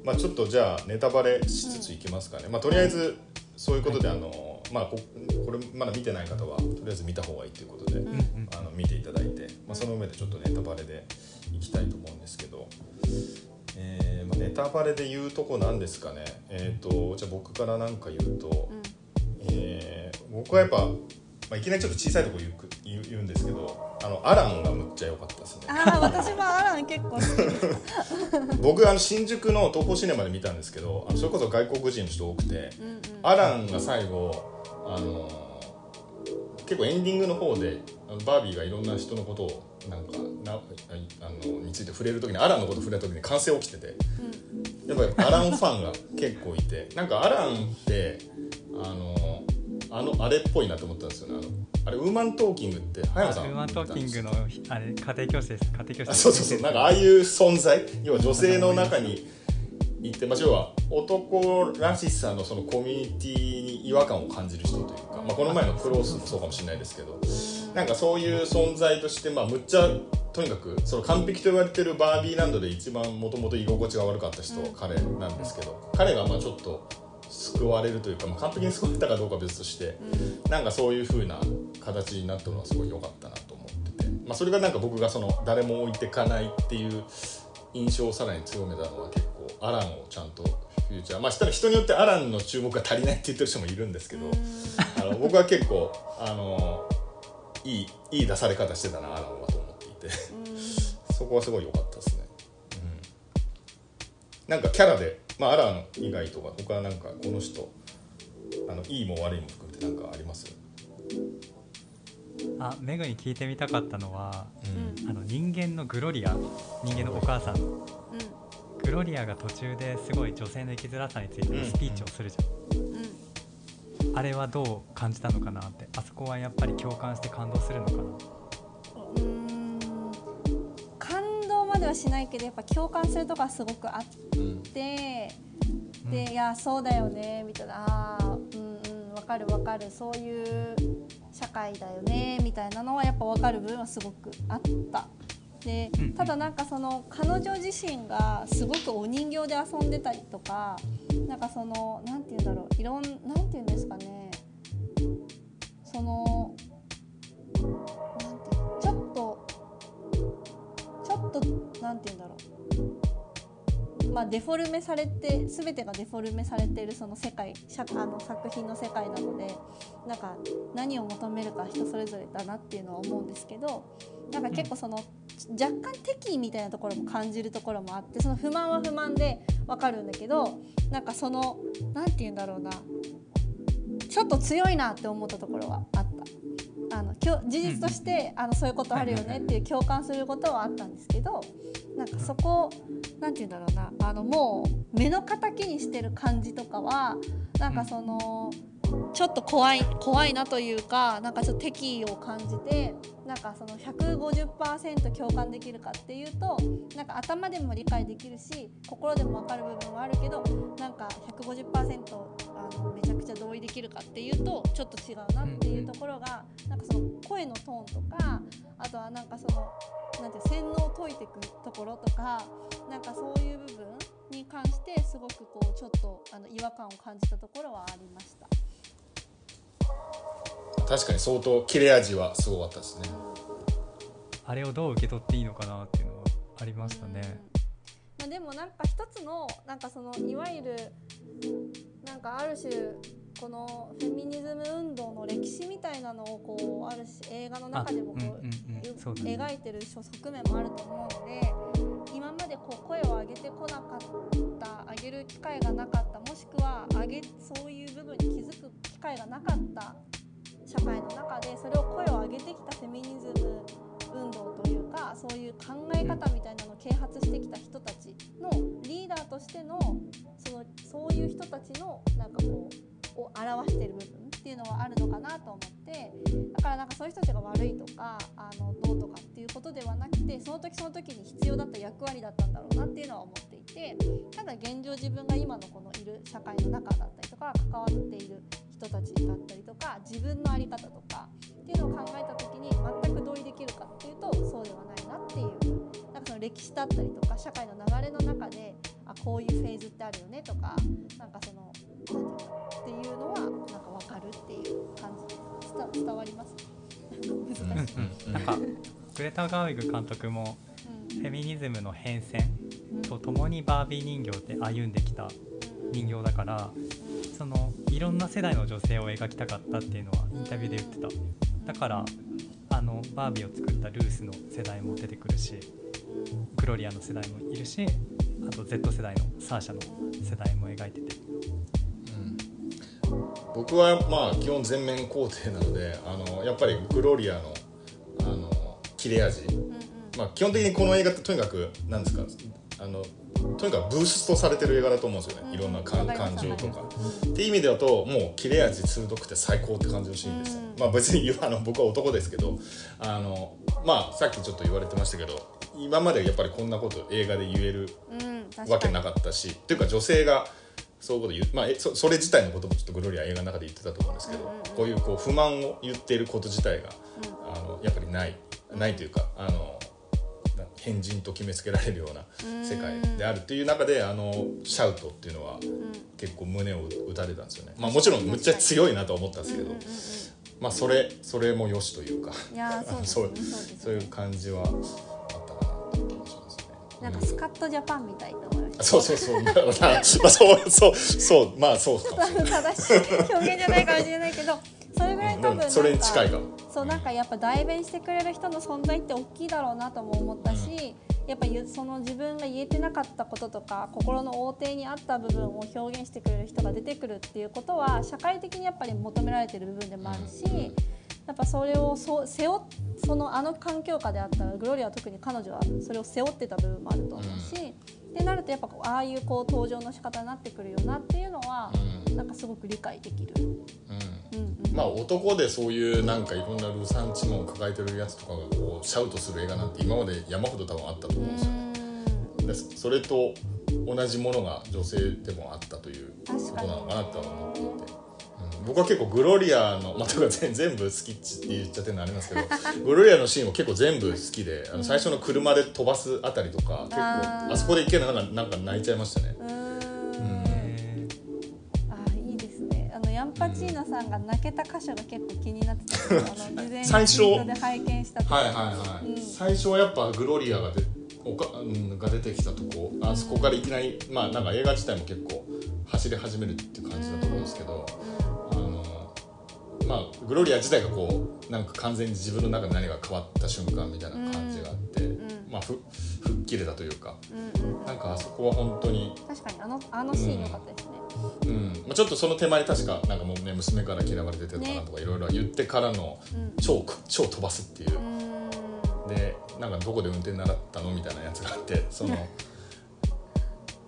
まあちょっとじゃあネタバレしつついきますかね、まあとりあえずそういうことで、あのまあここれまだ見てない方はとりあえず見た方がいいということで、うんあの見ていただいて、まあ、その上でちょっとネタバレでいきたいと思うんですけど、えーまあ、ネタバレで言うとこなんですかね。えっ、とじゃあ僕から何か言うと、うん。えー僕はやっぱ、まあ、いきなりちょっと小さいとこ言う言う言うんですけどあのアランがむっちゃ良かったですね。ああ私もアラン結構好きです。僕あの新宿の東宝シネマで見たんですけどそれこそ外国人の人多くて、うんうんアランが最後あの結構エンディングの方でバービーがいろんな人のことをなんかなあのについて触れる時にアランのこと触れた時に歓声起きててやっぱりアランファンが結構いてなんかアランってあのあのあれっぽいなと思ったんですよね。あのあれウーマントーキングって葉山さんウーマントーキングのあれ家庭教師です。家庭教師。あそうそうそう。なんかああいう存在要は女性の中にいて、まあ、要は男らしさのそのコミュニティに違和感を感じる人というか、まあ、この前のクロースもそうかもしれないですけどなんかそういう存在として、まあ、むっちゃとにかくその完璧と言われてるバービーランドで一番もともと居心地が悪かった人は彼なんですけど彼がまあちょっと救われるというか、まあ、完璧に救われたかどうかは別としてなんかそういう風な形になったのはすごい良かったなと思ってて、まあ、それがなんか僕がその誰も置いてかないっていう印象をさらに強めたのは結構アランをちゃんとフューチャーまあしたら人によってアランの注目が足りないって言ってる人もいるんですけどあの僕は結構あのいいいい出され方してたなアランはと思っていて。そこはすごい良かったですね、うん、なんかキャラで、まあ、アラン以外とか他はなんかこの人あのいいも悪いも含めてなんかあります？あメグに聞いてみたかったのはうん。あの人間のグロリア人間のお母さん。うん。グロリアが途中ですごい女性の生きづらさについてのスピーチをするじゃん、うん。あれはどう感じたのかなって。あそこはやっぱり共感して感動するのかな。うーんまではしないけどやっぱ共感するとこはすごくあっうんてうん。で、いやそうだよねみたいなあーうんうんわかるわかるそういう社会だよねみたいなのはやっぱわかる部分はすごくあった。でただなんかその彼女自身がすごくお人形で遊んでたりとかなんかそのなんて言うんだろういろんなんて言うんですかね。そのなんてちょっとちょっとなんて言うんだろうまあデフォルメされて全てがデフォルメされているその世界社あの作品の世界なのでなんか何を求めるか人それぞれだなっていうのは思うんですけどなんか結構その、若干敵意みたいなところも感じるところもあってその不満は不満でわかるんだけどなんかそのなんて言うんだろうなちょっと強いなって思ったところはあった。あの事実として、あのそういうことあるよねっていう共感することはあったんですけどなんかそこなんて言うんだろうな。あのもう目の敵にしてる感じとかはなんかその、ちょっと怖い怖いなというかなんかちょっと敵意を感じてなんかその150%共感できるかっていうとなんか頭でも理解できるし心でも分かる部分はあるけどなんか150%あのめちゃくちゃ同意できるかっていうとちょっと違うなっていうところがなんかその声のトーンとかあとはなんかそのなんていう洗脳を解いていくところとかなんかそういう部分に関してすごくこうちょっとあの違和感を感じたところはありました。確かに相当切れ味はすごかったですね。あれをどう受け取っていいのかなっていうのはありましたね、まあ、でもなんか一つのなんかそのいわゆるなんかある種このフェミニズム運動の歴史みたいなのをこうある種映画の中でもこう、あうんうんうんそうだね。描いてる側面もあると思うので今までこう声を上げてこなかった上げる機会がなかったもしくは上げそういう部分に気づく機会がなかった社会の中でそれを声を上げてきたフェミニズム運動というかそういう考え方みたいなのを啓発してきた人たちのリーダーとしてのそのそういう人たちのなんかこうを表してる部分っていうのはあるのかなと思ってだからなんかそういう人たちが悪いとかあのどうとかっていうことことではなくてその時その時に必要だった役割だったんだろうなっていうのは思っていてただ現状自分が今のこのいる社会の中だったりとか関わっている人たちだったりとか自分の在り方とかっていうのを考えた時に全く同意できるかっていうとそうではないなっていう。なんかその歴史だったりとか社会の流れの中であこういうフェーズってあるよねとかなんかそのなんていうかっていうのはなんか分かるっていう感じです伝伝わります？難しい、うん。なんかグレタ・ガーウィグ監督もフェミニズムの変遷とともにバービー人形って歩んできた人形だからそのいろんな世代の女性を描きたかったっていうのはインタビューで言ってただからあのバービーを作ったルースの世代も出てくるしグロリアの世代もいるしあと Z 世代のサーシャの世代も描いてて。僕はまあ基本全面肯定なのであのやっぱりグロリアのあの切れ味、まあ、基本的にこの映画ってとにかくなんですかあのとにかくブーストされてる映画だと思うんですよね、いろんな感感情とか。っていう意味でだともう切れ味鋭くて最高って感じのシーンです、まあ別にあの僕は男ですけどあのまあさっきちょっと言われてましたけど今までやっぱりこんなこと映画で言えるうん、わけなかったしっていうか女性がそういうこと言う、まあ、えそそれ自体のこともちょっとグロリア映画の中で言ってたと思うんですけど、こういうこう不満を言っていること自体が、あのやっぱりないないというかあのな変人と決めつけられるような世界であるっていう中であのシャウトっていうのは結構胸を打たれたんですよね、まあ、もちろんむっちゃ強いなとは思ったんですけど、まあ、それそれもよしというか。そうそういう感じはあったかなっていう気がしますね。なんかスカットジャパンみたいと思いましたそうそうそう、まあ、まあそうそうそうまあそうかもしれない。正しい表現じゃないかもしれないけどそれぐらい多分それに近いかも。そうなんかやっぱ代弁してくれる人の存在って大きいだろうなとも思ったし、やっぱゆその自分が言えてなかったこととか心の横底にあった部分を表現してくれる人が出てくるっていうことは社会的にやっぱり求められてる部分でもあるし、やっぱそれをそう背負っそのあの環境下であったらグロリアは特に彼女はそれを背負ってた部分もあると思うし、ってなるとやっぱああいうこう登場の仕方になってくるよなっていうのは、なんかすごく理解できる。まあ男でそういうなんかいろんなルサンチマンを抱えてるやつとかがこうシャウトする映画なんて今まで山ほど多分あったと思うんですよ。ね。でそれと同じものが女性でもあったということなのかなとは思っていて、うん。僕は結構グロリアの、まあ、とか全全部好きって言っちゃってるのありますけど グロリアのシーンも結構全部好きであの最初の車で飛ばすあたりとか結構あそこで一見なんかなんか泣いちゃいましたね。うーんヤンパチーノさんが泣けた箇所が結構気になってたけど、あの事前にツイ最初ートで拝見した時はいはいはい、うん。最初はやっぱグロリアがでおか、うん、が出てきたとこ。あそこからいきなりまあなんか映画自体も結構走り始めるっていう感じだと思うんですけど、あのまあグロリア自体がこうなんか完全に自分の中で何が変わった瞬間みたいな感じがあって、んまあふ吹っ切れたというか。うんうん。うんなんかあそこは本当に。確かにあのあのシーン良かったですね、うん。まあ、ちょっとその手前に確かなんかもうね娘から嫌われててとかなとかいろいろ言ってからのうん。超超飛ばすっていう。でなんかどこで運転習ったのみたいなやつがあってその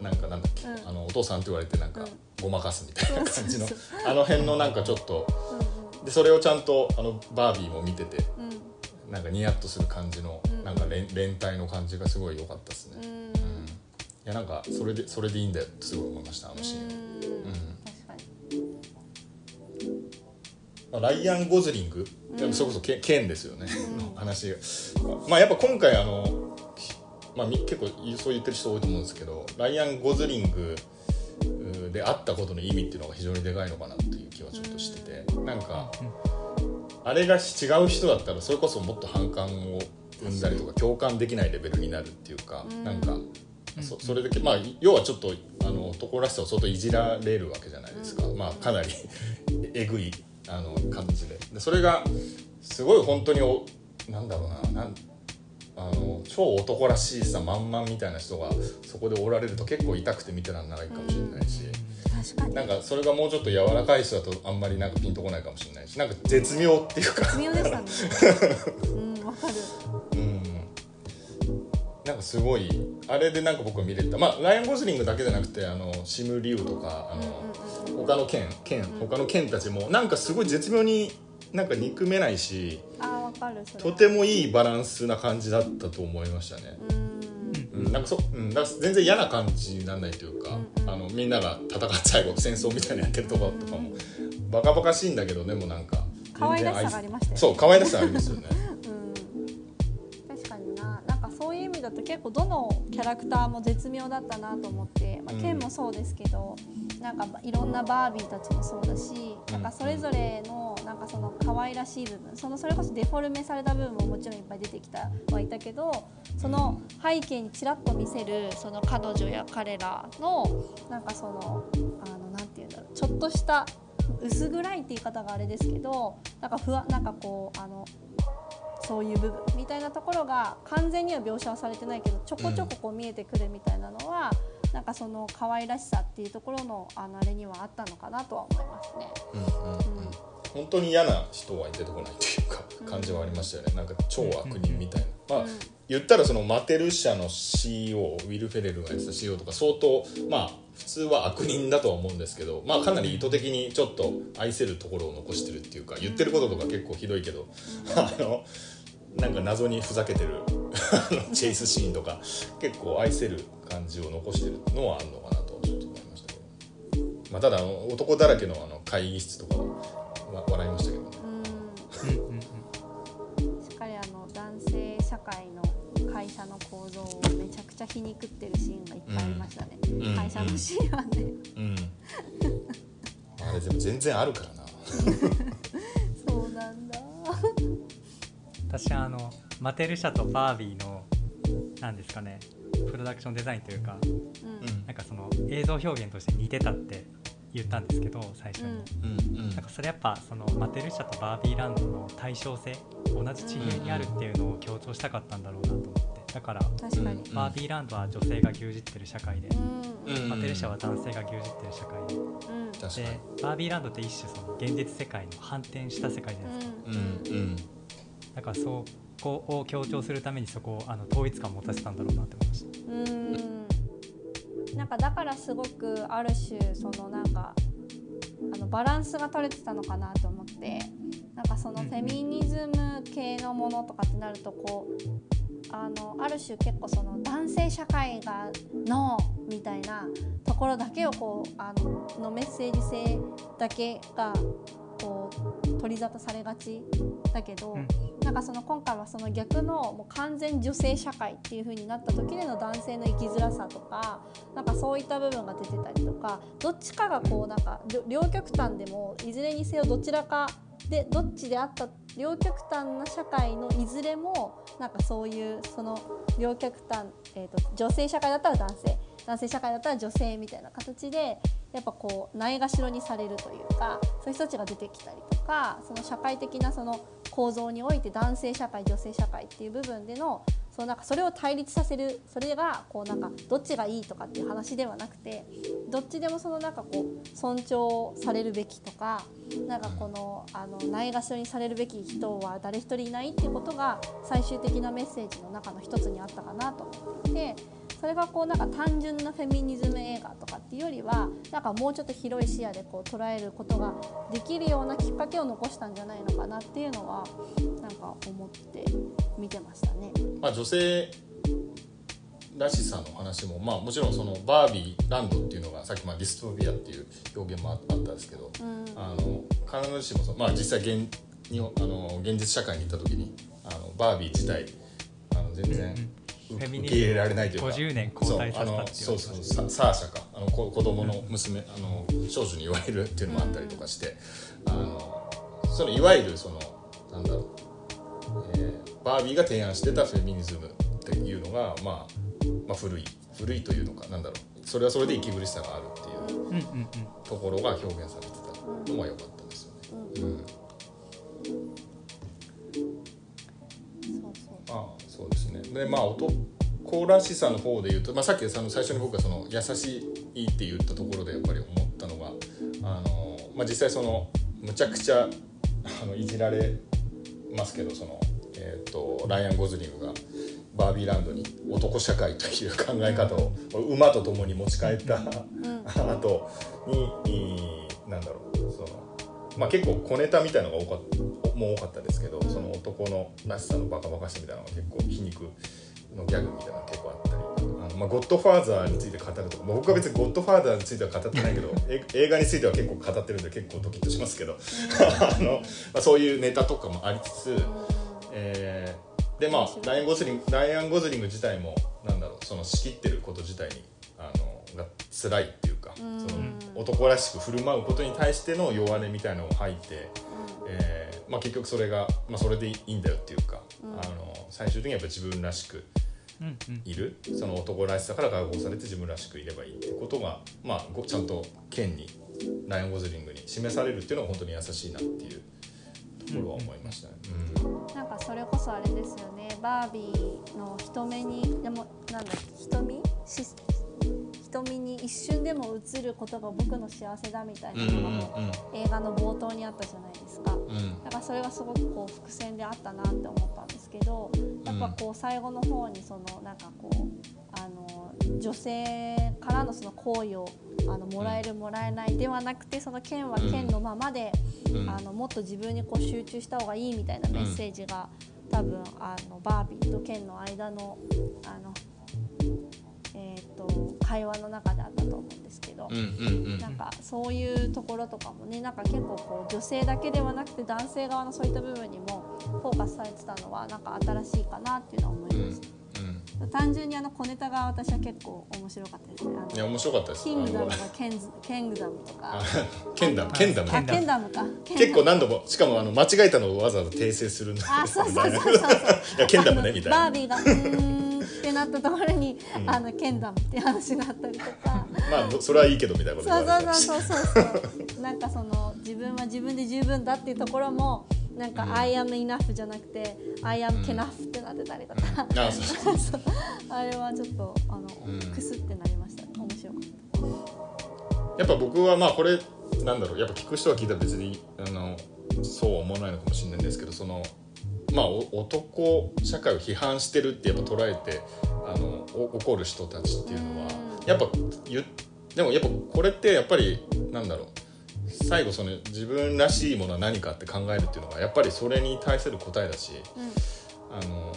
なんかなんだっけ、うん。あのお父さんって言われてなんか、うん。ごまかすみたいな感じのあの辺のなんかちょっとうんでそれをちゃんとあのバービーも見ててうんうんなんかニヤッとする感じの、うん。なんか連連帯の感じがすごい良かったですね、ううん。んいやなんかそれでそれでいいんだよってすごい思いましたあのシーン、うん。うん。確かに。まあライアン・ゴズリング、でもそれこそケケンですよね、の話が。まあやっぱ今回あの、まあ、み結構そう言ってる人多いと思うんですけどライアン・ゴズリングうであったことの意味っていうのが非常にでかいのかなっていう気はちょっとしてて、なんか、あれが違う人だったらそれこそもっと反感を生んだりとか共感できないレベルになるっていうか、なんかそそれだけまあ要はちょっとあの男らしさを相当いじられるわけじゃないですか、まあかなり えぐいあの感じで。でそれがすごい本当におなんだろうななんあの超男らしさ満々みたいな人がそこでおられると結構痛くて見てらんないかもしれないし。確かに。なんかそれがもうちょっと柔らかい人だとあんまりなんかピンとこないかもしれないしなんか絶妙っていうか。微妙でしたね。うんわかる。うん。なんかすごいあれでなんか僕は見れた。まあライアン・ゴズリングだけじゃなくてあのシム・リュウとかあの、他の県県他の県たちもなんかすごい絶妙になんか憎めないしあーわかるそれ。とてもいいバランスな感じだったと思いましたね、うんうん、なんかそ、うん、だ全然嫌な感じにならないというか、うんうん。あのみんなが戦って最後戦争みたいなのやってるところとかも、バカバカしいんだけどでもなんか。可愛らしさがありましたよね。そう可愛らしさありますよね だと結構どのキャラクターも絶妙だったなと思って、まあ、うん。ケンもそうですけど、なんかいろんなバービーたちもそうだし、なんかそれぞれのなんかその可愛らしい部分そのそれこそデフォルメされた部分ももちろんいっぱい出てきたはいたけどその背景にちらっと見せるその彼女や彼らのなんかそのあのなんていうんだろうちょっとした薄暗いって言い方があれですけどなんか不安なんかこうあのそういう部分みたいなところが完全には描写はされてないけどちょこちょここう見えてくるみたいなのは、なんかその可愛らしさっていうところのあのあれにはあったのかなとは思いますね。うんうんうん。本当に嫌な人は出てこないというか感じはありましたよねなんか超悪人みたいな、まあ言ったらそのマテル社の CEO ウィル・フェレルがやってた CEO とか相当まあ普通は悪人だとは思うんですけどまあかなり意図的にちょっと愛せるところを残してるっていうか言ってることとか結構ひどいけど、あのなんか謎にふざけてる あのチェイスシーンとか結構愛せる感じを残してるのはあるのかなとちょっと思いましたけど、まあ、ただ男だらけのあの会議室とかはわ笑いましたけどね。うん しっかりあの男性社会の会社の構造をめちゃくちゃ皮肉ってるシーンがいっぱいありましたね、うん。会社のシーンはね、うん、あれでも全然あるからな。そうなんだ。私はあのマテル社とバービーのなんですかねプロダクションデザインというかうん。なんかその映像表現として似てたって言ったんですけど最初に、うん。うん。なんかそれやっぱそのマテル社とバービーランドの対称性同じ地平にあるっていうのを強調したかったんだろうなと思ってだから確かに、うん。バービーランドは女性が牛耳ってる社会で、うん。うん。うんマテル社は男性が牛耳ってる社会で。でバービーランドって一種その現実世界の反転した世界じゃないですか、うん。うんだからそこを強調するためにそこをあの統一感を持たせたんだろうなって思いました。うん。なんかだからすごくある種そのなんかあのバランスが取れてたのかなと思って。なんかそのフェミニズム系のものとかってなるとこうあのある種結構その男性社会がノーみたいなところだけをこうあののメッセージ性だけがこう取り沙汰されがちだけど、うん。なんかその今回はその逆のもう完全女性社会っていう風になった時での男性の生きづらさとかなんかそういった部分が出てたりとかどっちかがこうなんか両両極端でもいずれにせよどちらかでどっちであった両極端な社会のいずれもなんかそういうその両極端、えー、と女性社会だったら男性男性社会だったら女性みたいな形でやっぱこうないがしろにされるというかそういう人たちが出てきたりとかその社会的なその構造において男性社会女性社会っていう部分でのそのなんかそれを対立させるそれがこうなんかどっちがいいとかっていう話ではなくてどっちでもそのなんかこう尊重されるべきとかなんかこのあのないがしろにされるべき人は誰一人いないっていうことが最終的なメッセージの中の一つにあったかなと思っていてそれがこうなんか単純なフェミニズム映画とかっていうよりはなんかもうちょっと広い視野でこう捉えることができるようなきっかけを残したんじゃないのかなっていうのはなんか思って見てましたね。まあ女性らしさの話もまあもちろんそのバービーランドっていうのがさっきまあディストピアっていう表現もあったんですけど、うん。あの必ずしもそのまあ実際現にあの現実社会に行った時にあのバービー自体あの全然、受け入れられないというか50年後退させたって言われてましたそうあのそうそうササーシャかあの子子供の娘、あの少女に言われるっていうのもあったりとかして、あのそのいわゆるそのなんだろう、えーバービーが提案してたフェミニズムっていうのが、まあ、まあ古い古いというのかなんだろう。それはそれで息苦しさがあるっていうところが表現されてたのは良かったですよね。うん。そうそう。ああそうですね。でまあ男らしさの方で言うと、まあ、さっきその最初に僕がその優しいって言ったところでやっぱり思ったのがあの、まあ、実際そのむちゃくちゃあのいじられますけどその、えー、とライアン・ゴズリングがバービーランドに男社会という考え方を馬と共に持ち帰った後にいいなんだろうそのまあ、結構小ネタみたいのが多かったもう多かったですけどその男のらしさのバカバカしさみたいなのが結構皮肉のギャグみたいなのが結構あったりあの、まあ、ゴッドファーザーについて語るとか、まあ、僕は別にゴッドファーザーについては語ってないけどえ映画については結構語ってるんで結構ドキッとしますけど。あの、まあ、そういうネタとかもありつつ、えーでまあライアン・ゴズリングライアン・ゴズリング自体もなんだろうその仕切ってること自体にあのが辛いっていうか、その男らしく振る舞うことに対しての弱音みたいなのを吐いて、えーまあ、結局それが、まあ、それでいいんだよっていうか、あの最終的にはやっぱ自分らしくうんうん。いる。その男らしさから解放されて自分らしくいればいいっていうことが、まあ、ごちゃんと剣にライアン・ゴズリングに示されるっていうのが本当に優しいなっていうところは思いましたね。うん。なん。かそれこそあれですよね。バービーの瞳にでもなんだっけ瞳し瞳に一瞬でも映ることが僕の幸せだみたいなのがもう映画の冒頭にあったじゃないですか。うん。だからそれがすごくこう伏線であったなって思ったんですけどやっぱこう最後の方にそのなんかこう女性からのその好意をあのもらえるもらえないではなくてその剣は剣のままで、うんあのもっと自分にこう集中した方がいいみたいなメッセージが、多分あのバービーと剣の間のあの、えー、と会話の中であったと思うんですけど。うんうんうんなんかそういうところとかもねなんか結構こう女性だけではなくて男性側のそういった部分にもフォーカスされてたのはなんか新しいかなっていうのは思いました、単純にあの小ネタが私は結構面白かったですね。いや面白かったです。キングダムあがケンズケングダムとか。のケンダムケンダム。ケンダムか。結構何度もしかもあの間違えたのをわざわざ訂正するんだあそうそうそうそう。いやケンダムねみたいな。バービーがうーんってなったところに、あのケンダムって話があったりとか。まあそれはいいけどみたいなことそうそうそうそうそう。なんかその自分は自分で十分だっていうところもなんか、I am enough じゃなくて I am enough ってなってたりとか、あれはちょっとあの、うん。クスってなりましたね面白かっやっぱ僕はまあこれなんだろう。やっぱ聞く人は聞いたら別にあのそうは思わないのかもしれないんですけどそのまあお男社会を批判してるってやっぱ捉えてあのお怒る人たちっていうのはうん。やっぱ言っでもやっぱこれってやっぱりなんだろう最後その自分らしいものは何かって考えるっていうのがやっぱりそれに対する答えだした、うん。あの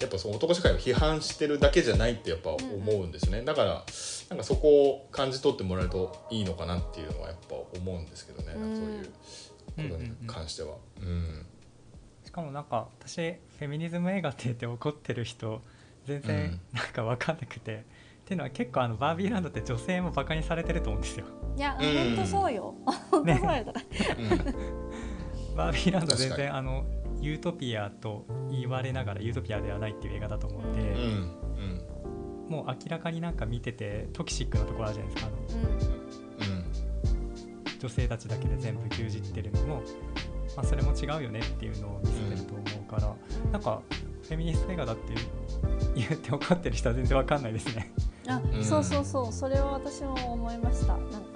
やっぱその男社会を批判してるだけじゃないってやっぱ思うんですね、だからなんかそこを感じ取ってもらえるといいのかなっていうのはやっぱ思うんですけどね、うん。そういうことに関しては。うんしかもなんか私フェミニズム映画って言って怒ってる人全うん。然なんか分かんなくて、っていうのは結構あのバービーランドって女性もバカにされてると思うんですよいや、うん。本当そうよ。本当そうよバービーランド全然あのユートピアと言われながらユートピアではないっていう映画だと思って、うん。うん。もう明らかになんか見ててトキシックなところあるじゃないですかあの。女性たちだけで全部牛耳ってるのも、まあ、それも違うよねっていうのを見せてると思うから、なんかフェミニスト映画だって言って怒ってる人は全然わかんないですね。あ、うん。そうそうそう。それは私も思いました。なんか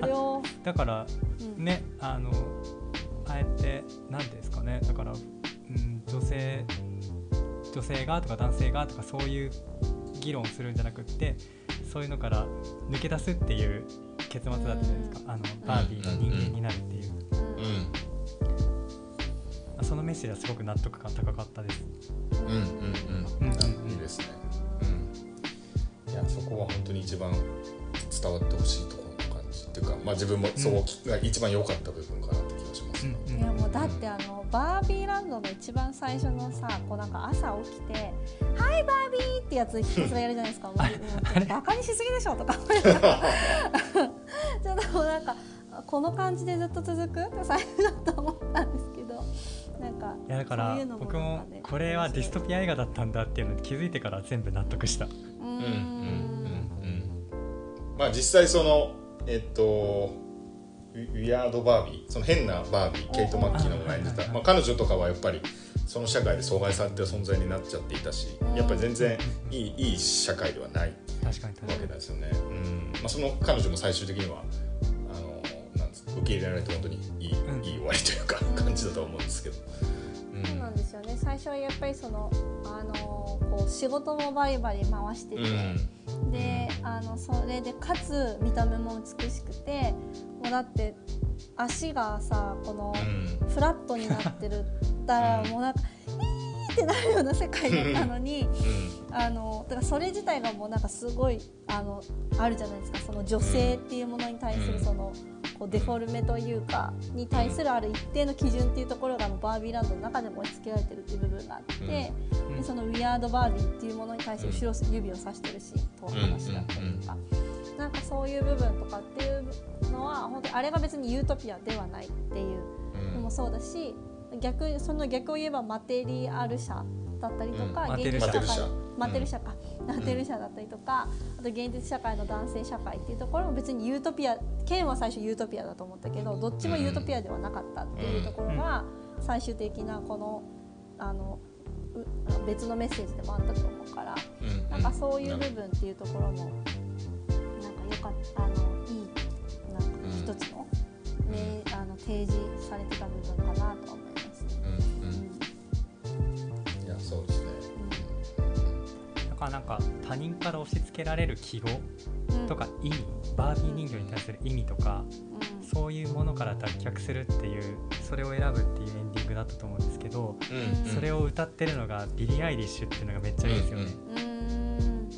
これを、だからうん。ねあのあえて何ですかね。だから、うん、女性女性がとか男性がとかそういう議論をするんじゃなくってそういうのから抜け出すっていう結末だったじゃないですか、あのバービーが人間になるっていう、うん。そのメッセージはすごく納得感高かったです。うん。うんうんうん。いいですね。うん。いやそこは本当に一番伝わってほしいとっていうか、まあ自分もそこが一番良かった部分かなって気がします。うんうん。いやもうだってあのバービーランドの一番最初のさこうなんか朝起きて「はいバービー!」ってやつひたすらやるじゃないですか。もうバカにしすぎでしょ。とか。ちょっともうなんかこの感じでずっと続く？って最初だと思ったんですけど。なんかいやだから僕もこれはディストピア映画だったんだっていうのに気づいてから全部納得した。ううんうんうんうん。まあ実際そのえっと。ウィアードバービーその変なバービーケイト・マッキーノが演じた、まあ、彼女とかはやっぱりその社会で阻害されてる存在になっちゃっていたしやっぱり全然いいいい社会ではないわけですよね。うんまあ、その彼女も最終的にはあのなん受け入れられて本当にいい,、うんいい終わりというか感じだと思うんですけど。うん。そうなんですよね。最初はやっぱりそのあのこう仕事もバリバリ回してて、であのそれでかつ見た目も美しくてもうだって足がさこのうん。フラットになってるったらもうなんか「イー!」ってなるような世界だったのにあのだからそれ自体がもうなんかすごいあのあるじゃないですか。その女性っていうものに対すうん。るその、こうデフォルメというかに対するある一定の基準っていうところがあのバービーランドの中でも押し付けられてるっていう部分があって、うんでそのウィアードバービーっていうものに対して後ろ指を指してるシーンと話だったりとか、なんかそういう部分とかっていうのは本当にあれが別にユートピアではないっていうのもそうだし逆その逆を言えばマテリアル社だったりとか、うん。現実社会マテル社。マテル社か、マテル社。だったりとかあと現実社会の男性社会っていうところも別にユートピアケンは最初ユートピアだと思ったけどどっちもユートピアではなかったっていうところが最終的なこのあのう別のメッセージでもあったと思うから。うん。なんかそういう部分っていうところもなんか良かったあのいいなんかうん一つの,、ねあの提示されてた部分かなとは思いそうですね。だからなんか他人から押し付けられる記号うん。とか意味バービー人形に対する意味とかうん。そういうものから脱却するっていうそれを選ぶっていうエンディングだったと思うんですけどうんそれを歌ってるのがビリー・アイリッシュっていうのがめっちゃいいですよね。うんうーん。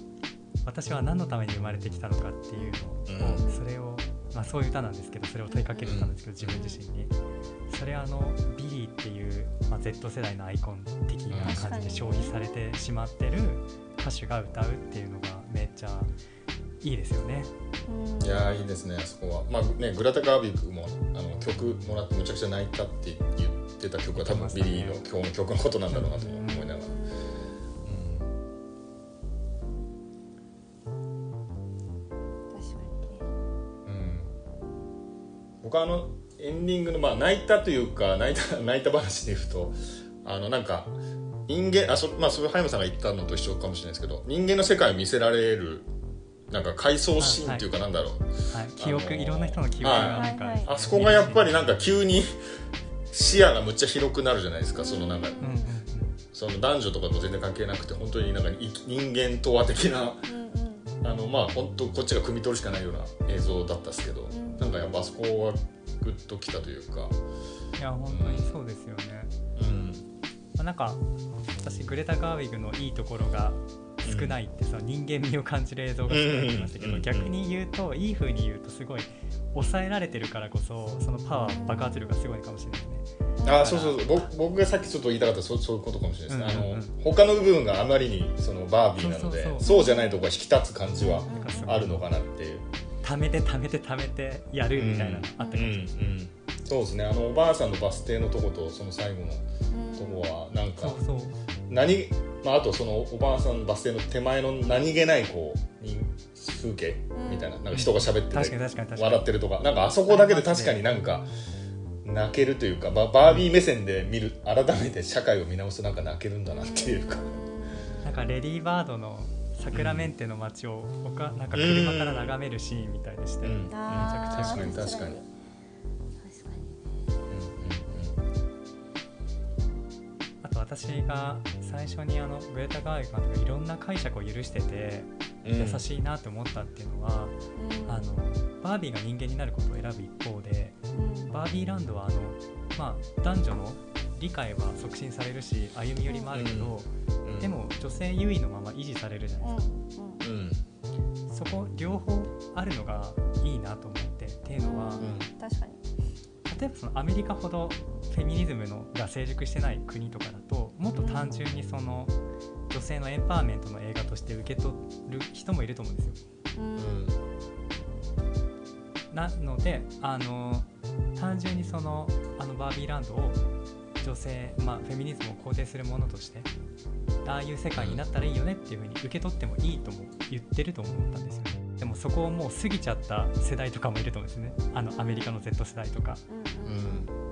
私は何のために生まれてきたのかっていうのを、うん。それを、まあ、そういう歌なんですけどそれを問いかけてたんですけど自分自身に。それはあのビリーっていう、まあ、Z 世代のアイコン的な感じで消費されてしまってる歌手が歌うっていうのがめっちゃいいですよね。うん。いやーいいですねあそこは。まあねグレタ・ガーウィグもあの曲もらってむちゃくちゃ泣いたって言ってた曲は多分ビリーのこの曲のことなんだろうなと思いながら、僕はあのエンディングのまあ泣いたというか泣いた 泣いた話で言うとあのなんか人間あそまあそれ葉山さんが言ったのと一緒かもしれないですけど人間の世界を見せられるなんか回想シーンっていうかなんだろう、はい、記憶、あのーいろんな人の記憶がなんか、はいはい。あそこがやっぱりなんか急に視野がむっちゃ広くなるじゃないですかそのなんかうんうんうん。その男女とかと全然関係なくて本当になんかい人間とは的なあのまあ本当こっちが汲み取るしかないような映像だったんですけど、ん。なんかやっぱあそこはグッときたというか、いや本当にそうですよね。うん。まあ、なんか私グレタ・ガーウィグのいいところが少ないってさ、人間味を感じる映像が少ないって言いましたけど、うん。逆に言うといい風に言うとすごい抑えられてるからこそそのパワー爆発力がすごいかもしれないね。あそうそうそう。僕僕がさっきちょっと言いたかったそうそういうことかもしれないですね、うんうんうん。あの他の部分があまりにそのバービーなのでそうじゃないとこが引き立つ感じはあるのかなっていう。貯めて貯めて貯めてやるみたいなのあったかもしれない。うんうん。そうですね。あのおばあさんのバス停のとことその最後のとこはなんかそうそう。何、まあ、あとそのおばあさんのバス停の手前の何気ないこうに風景みたいな。なんか人が喋ってて笑ってるとか。なんかあそこだけで確かになんか泣けるというかババービー目線で見る改めて社会を見直すとなんか泣けるんだなっていうか。なんかレディーバードのサクラメンテの街を他なんか車から眺めるシーンみたいでして、うん。めちゃくちゃ確かに確かにと私が最初にあのグレタ・ガーウィグ監督がいろんな解釈を許してて優しいなって思ったっていうのは、うん。あのバービーが人間になることを選ぶ一方でうん。バービーランドはあの、まあ、男女の理解は促進されるし歩み寄りもあるけど、うん。でも女性優位のまま維持されるじゃないですか、うん。うん。そこ両方あるのがいいなと思ってっていうのは、うん。確かに例えばそのアメリカほどフェミニズムのが成熟してない国とかだともっと単純にその女性のエンパワーメントの映画として受け取る人もいると思うんですよ。うんなのであの単純にそのあのバービーランドを女性、まあ、フェミニズムを肯定するものとしてああいう世界になったらいいよねっていうふうに受け取ってもいいとも言ってると思ったんですよね。でもそこをもう過ぎちゃった世代とかもいると思うんですね。あのアメリカの Z 世代とか。ううんん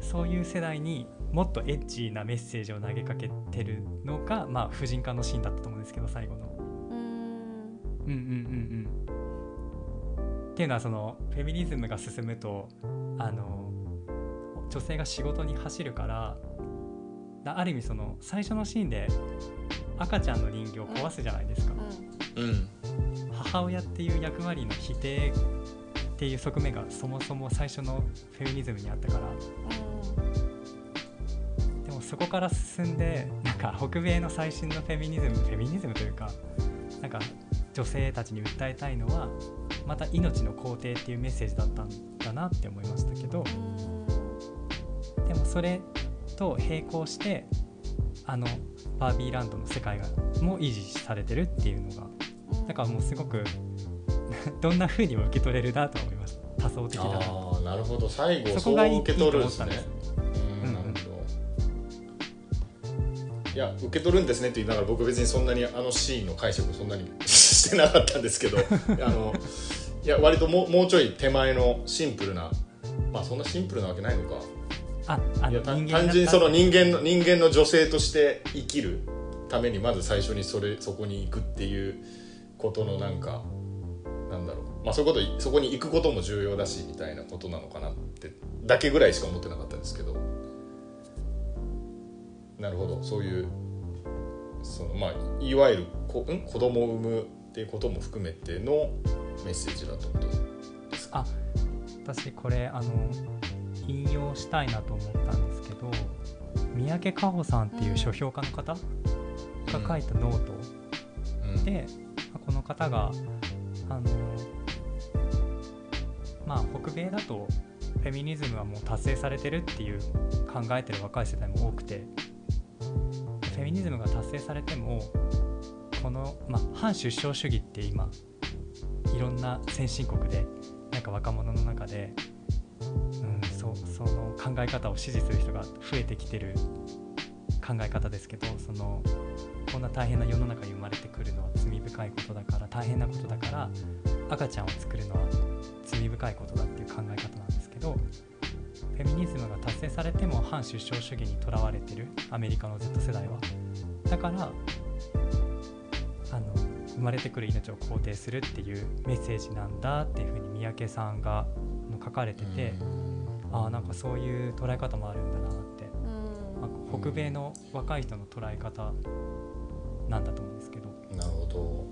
そういう世代にもっとエッチなメッセージを投げかけてるのが、まあ、婦人科のシーンだったと思うんですけど最後の。うんうんうんうんうんっていうのはそのフェミニズムが進むとあの女性が仕事に走るからだある意味その最初のシーンで赤ちゃんの人形を壊すじゃないですか。うん母親っていう役割の否定っていう側面がそもそも最初のフェミニズムにあったから。でもそこから進んでなんか北米の最新のフェミニズムフェミニズムというかなんか女性たちに訴えたいのはまた命の肯定っていうメッセージだったんだなって思いましたけど。でもそれと並行してあのバービーランドの世界がも維持されてるっていうのがだからもうすごく どんな風にも受け取れるなと思いました多層的だな。ああなるほど。最後そこがいい受け取るんですね。いや受け取るんですねって言いながら僕別にそんなにあのシーンの解釈をそんなに してなかったんですけど あのいや割ともうもうちょい手前のシンプルなまあそんなシンプルなわけないのか。ああいや単純にその人間の人間の女性として生きるためにまず最初にそれそこに行くっていうことのなんかなんだろう。まあそういうことそこに行くことも重要だしみたいなことなのかなってだけぐらいしか思ってなかったんですけど。なるほど。そういうそのまあいわゆるこん？子供を産むっていうことも含めてのメッセージだとことですか？あ私これあの引用したいなと思ったんですけど三宅佳穂さんっていう書評家の方が書いたノートうん。で、まあこの方があのまあ北米だとフェミニズムはもう達成されてるっていう考えてる若い世代も多くてフェミニズムが達成されてもこの、まあ、反出生主義って今いろんな先進国でなんか若者の中で、うん、そその考え方を支持する人が増えてきてる考え方ですけどそのこんな大変な世の中に生まれてくるのは罪深いことだから大変なことだから赤ちゃんを作るのは罪深いことだっていう考え方なんですけどフェミニズムが達成されても反出生主義にとらわれてるアメリカの Z 世代は。だからあの生まれてくる命を肯定するっていうメッセージなんだっていうふうに三宅さんがあの書かれてて、ああなんかそういう捉え方もあるんだなって。うん。まあ北米の若い人の捉え方なんだと思うんですけど、なるほど。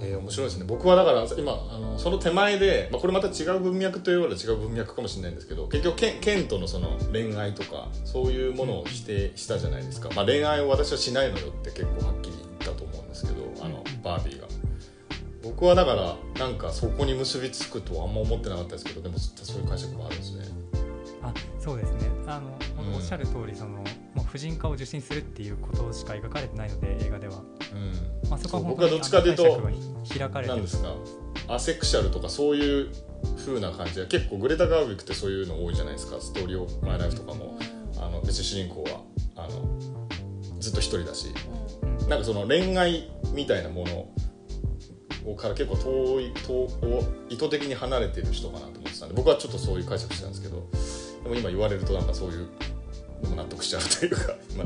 えー面白いですね。僕はだから今あのその手前で、まあ、これまた違う文脈といえば違う文脈かもしれないんですけど結局ケンケンとのその恋愛とかそういうものを否定したじゃないですか、まあ、恋愛を私はしないのよって結構はっきり言ったと思うんですけどあのバービーが。僕はだからなんかそこに結びつくとはあんま思ってなかったですけどでもそういう解釈もあるんですね。あそうですね。あの、うんおっしゃる通りその婦人科を受診するっていうことしか描かれてないので映画では、うん。まあ、そこはそう本当に僕はどっちかというとなんですか？アセクシャルとかそういう風な感じで結構グレタ・ガーウィックってそういうの多いじゃないですか？ストーリー・オブ・マイ・ライフとかも。あの別に主人公はあのずっと一人だし。うん。なんかその恋愛みたいなものから結構遠い遠を意図的に離れてる人かなと思ってたんで僕はちょっとそういう解釈してたんですけどでも今言われるとなんかそういう納得しちゃうというか今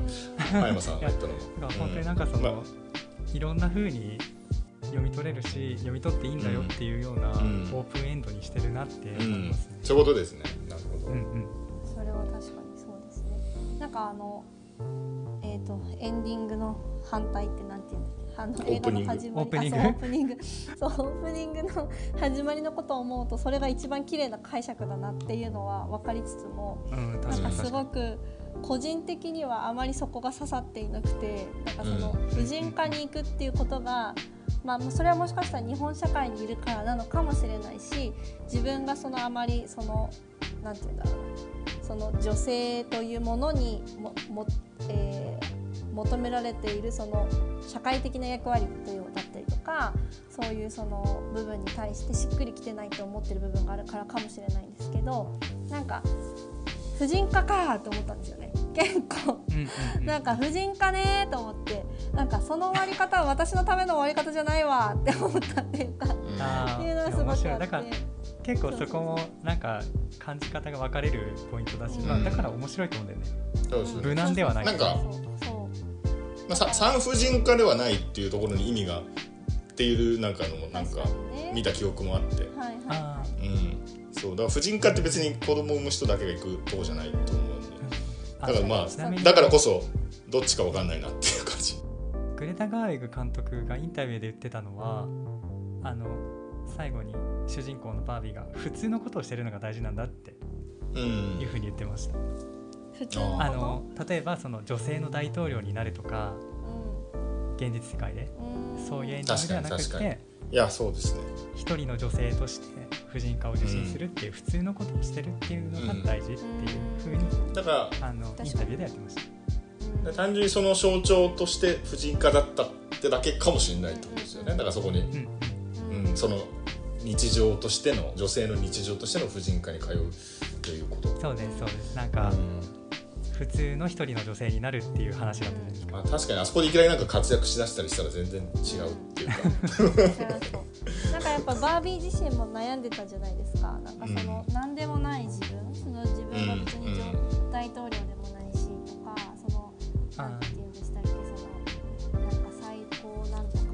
葉 山さんが言ったのも。だから本当になんかその、まあ。いろんな風に読み取れるし読み取っていいんだよっていうような、うん。オープンエンドにしてるなってう思いんますね。そういうことですね。なるほど、う。んうん。それは確かにそうですね。なんかあのえっ、とエンディングの反対ってなんていうんだっけ？あの映画の始まり。オープニング？あそうオープニング。そうオープニングの始まりのことを思うとそれが一番綺麗な解釈だなっていうのは分かりつつもうん、なんかすごく個人的にはあまりそこが刺さっていなくてなんかそのうん。婦人科に行くっていうことが、まあ、それはもしかしたら日本社会にいるからなのかもしれないし自分がそのあまりそのなんて言うんだろうなその女性というものにもも、えー求められているその社会的な役割というだったりとかそういうその部分に対してしっくりきてないと思ってる部分があるからかもしれないんですけどなんか婦人科かと思ったんですよね結構なんか婦人科ねと思ってなんかその終わり方は私のための終わり方じゃないわって思ったっていうかっていうのはすごくあって面白いだか結構そこもなんか感じ方が分かれるポイントだし、まあ、だから面白いと思うんだよね。うですね無難ではないなんかそうまあ、産婦人科ではないっていうところに意味がっていうなんかのなんか見た記憶もあって、はいはいうん、そうだから婦人科って別に子供を産む人だけが行くとこじゃないと思うんでーだからまあだ。からこそどっちか分かんないなっていう感じ。グレタ・ガーウィグ監督がインタビューで言ってたのはあの最後に主人公のバービーが普通のことをしてるのが大事なんだって。うん。いうふうに言ってました、普通のこと？あの例えばその女性の大統領になるとか現実世界で。うん。そういうエンディングではなくていやそうですね一人の女性として婦人科を受診するっていう普通のことをしてるっていうのが大事っていうふうにだからあのインタビューでやってました。うん単純にその象徴として婦人科だったってだけかもしれないってことですよね。だからそこに、うんうん。うん、その日常としての女性の日常としての婦人科に通うということ。そうですそうです。なんかうん普通の一人の女性になるっていう話だったじゃないですか。まあ、確かにあそこでいきなりなんか活躍しだしたりしたら全然違うっていうか、なんかやっぱバービー自身も悩んでたじゃないですか。なんかその、う何でもない自分その自分が別に上うん大統領でもないしとかそのあー。なんて言うんでしたっけそのなんか最高なんとか。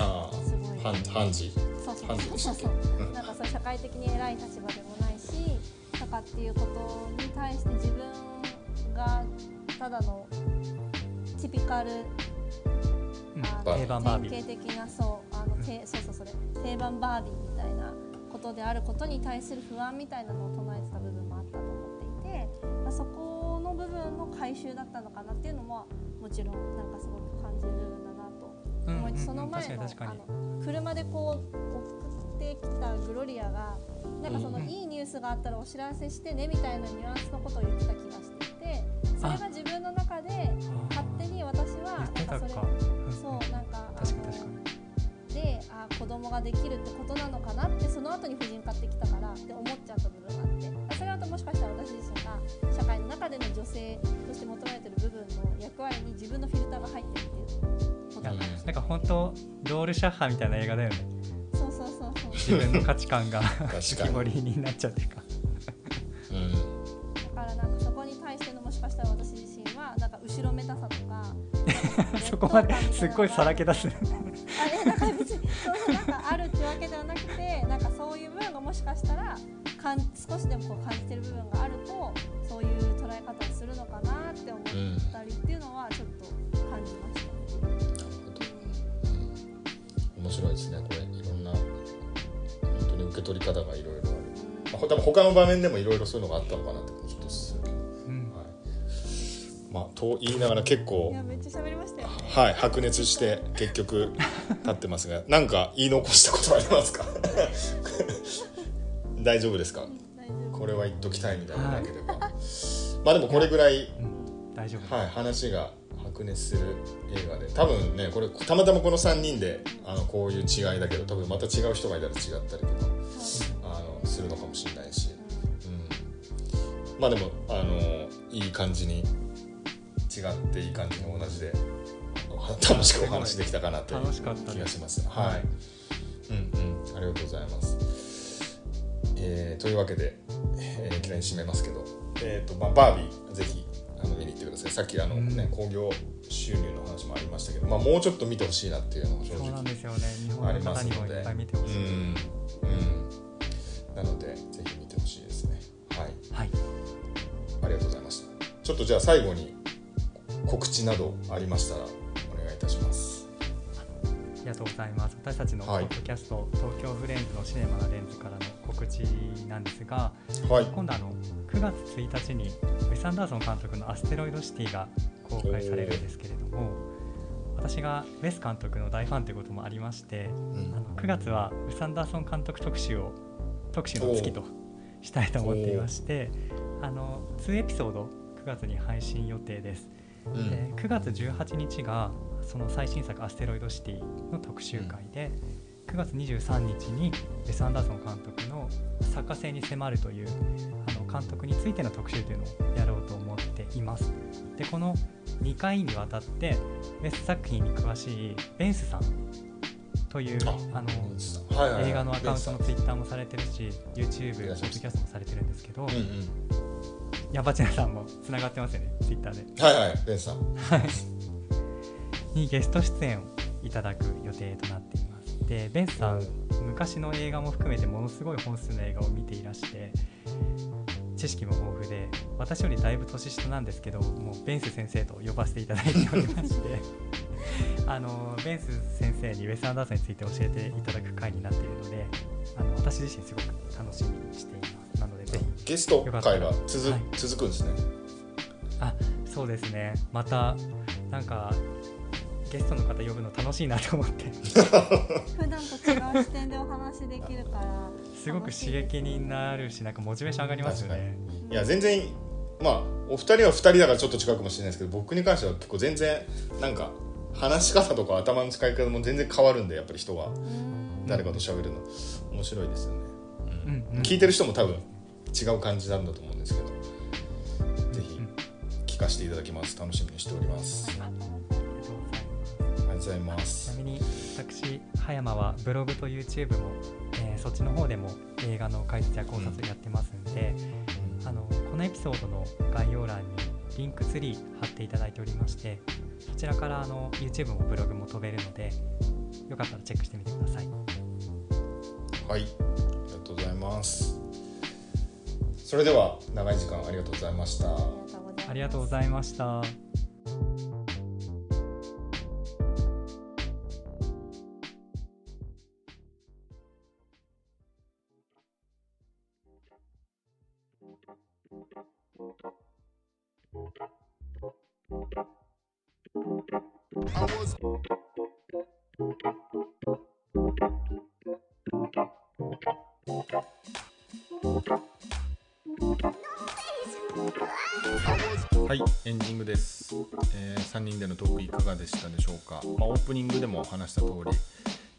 あすごい。あ判判事そうそう判事でしたっそうそうなんかそう社会的に偉い立場でもないしとかっていうことに対して自分がただのティピカルうん。定番バービ典ー。型的なそうあの、てそうそうそれ定番バービーみたいなことであることに対する不安みたいなのを唱えてた部分もあったと思っていてまあそこの部分の回収だったのかなっていうのももちろんなんかすごく感じる部分だなとう。ん思いうん。うんその前のあの車でこう送ってきたグロリアがなんかそのいいニュースがあったらお知らせしてねみたいなニュアンスのことを言ってた気がしていてそれが自分の中で勝手に私は。なんかそれうんそうなんか確かにであ子供ができるってことなのかなってその後に婦人科ってきたからって思っちゃった部分があって。それはもしかしたら私自身が社会の中での女性として求められてる部分の役割に自分のフィルターが入ってるっていうこといやなのなんか本当ロールシャッハみたいな映画だよね。自分の価値観が浮き彫りになっちゃうってか。うんだからなんかそこに対してのもしかしたら私自身はなんか後ろめたさとか そこまですっごいさらけ出す。あれなんかの場面でもいろいろそういうのがあったのかなってちょっとする。けど、うん。はい、まあと言いながら結構いやめっちゃ喋りましたよ。ね。はい白熱して結局立ってますが なんか言い残したことありますか？大丈夫ですか？これは言っときたいみたいなのなければ、まあでもこれぐらいうん大丈夫。はい、話が白熱する映画で多分ねこれたまたまこの3人であのこういう違いだけど多分また違う人がいたら違ったりとかまあでもあのいい感じに違っていい感じに同じで楽しくお話できたかなという気がします。はい、うんうん、ありがとうございます。えーというわけで、えーいきなり締めますけど、えーとまあ、バービーぜひあの見に行ってください。さっきあの、ね興行収入の話もありましたけど、まあ、もうちょっと見てほしいなっていうのが正直ありますので。うん。なのでちょっとじゃあ最後に告知などありましたらお願いいたします。ありがとうございます。私たちのポはい。ッドキャスト、東京フレンズのシネマなレンズからの告知なんですが、はい。今度あの9月1日にウェス・アンダーソン監督の「アステロイドシティ」が公開されるんですけれども私がウェス監督の大ファンということもありましてうん。あの9月はウェス・アンダーソン監督特集を特集の月としたいと思っていましてあの2エピソード9月に配信予定です。うん。で9月18日がその最新作「アステロイドシティ」の特集会で、9月23日にウェス・アンダーソン監督の作家性に迫るというあの監督についての特集というのをやろうと思っています。でこの2回にわたってウェス作品に詳しいベンスさんというああのはいはいはい。映画のアカウントのツイッターもされてるし YouTube、ポッドキャストもされてるんですけど、うんうんヤバチナさんもつながってますよね、ツイッターで。はいはいベンさん にゲスト出演をいただく予定となっています。で、ベンスさん、昔の映画も含めてものすごい本数の映画を見ていらして、知識も豊富で、私よりだいぶ年下なんですけど、もうベンス先生と呼ばせていただいておりまして、あのベンス先生にウェス・アンダーソンについて教えていただく回になっているのであの私自身すごく楽しみにしていますゲスト会が続,、はい。続くんですね。あそうですね。またなんかゲストの方呼ぶの楽しいなと思って。普段と違う視点でお話できるから。すごく刺激になるしなんかモチベーション上がりますよね。いや全然まあお二人は二人だからちょっと違うかもしれないですけど僕に関しては結構全然なんか話し方とか頭の使い方も全然変わるんでやっぱり人は。うん。誰かと喋るの。面白いですよね、うんうん。聞いてる人も多分違う感じなんだと思うんですけどぜひうん聞かせていただきます。楽しみにしております。ありがとうございまちすなみに私葉山はブログと YouTube も、えーそっちの方でも映画の解説や考察やってますんで、あのこのエピソードの概要欄にリンクツリー貼っていただいておりましてそちらからあの YouTube もブログも飛べるのでよかったらチェックしてみてください。はい。ありがとうございますそれでは長い時間ありがとうございました。ありがとうございますありがはいエンディングです、え3人でのトークいかがでしたでしょうか、まあ、オープニングでも話した通り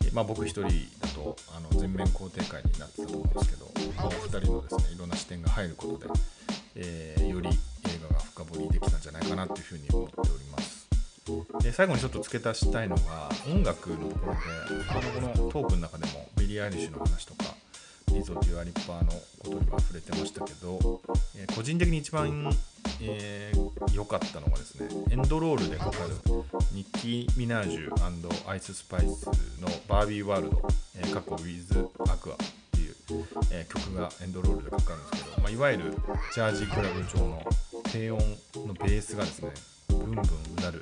えまあ、僕一人だとあの全面肯定会になってたと思うんですけど、まあ、お二人のですねいろんな視点が入ることで、えーより映画が深掘りできたんじゃないかなというふうに思っております。で最後にちょっと付け足したいのが音楽のところであのこのトークの中でもビリー・アイリッシュの話とかリゾというラッパーのことにも触れてましたけど、えー個人的に一番えー良かったのがですねエンドロールでかかるニッキー・ミナージュアイス・スパイスの「バービー・ワールド」えー過去 With Aqua っていう、えー曲がエンドロールでかかるんですけど、まあ、いわゆるジャージークラブ調の低音のベースがですねブンブンうなる、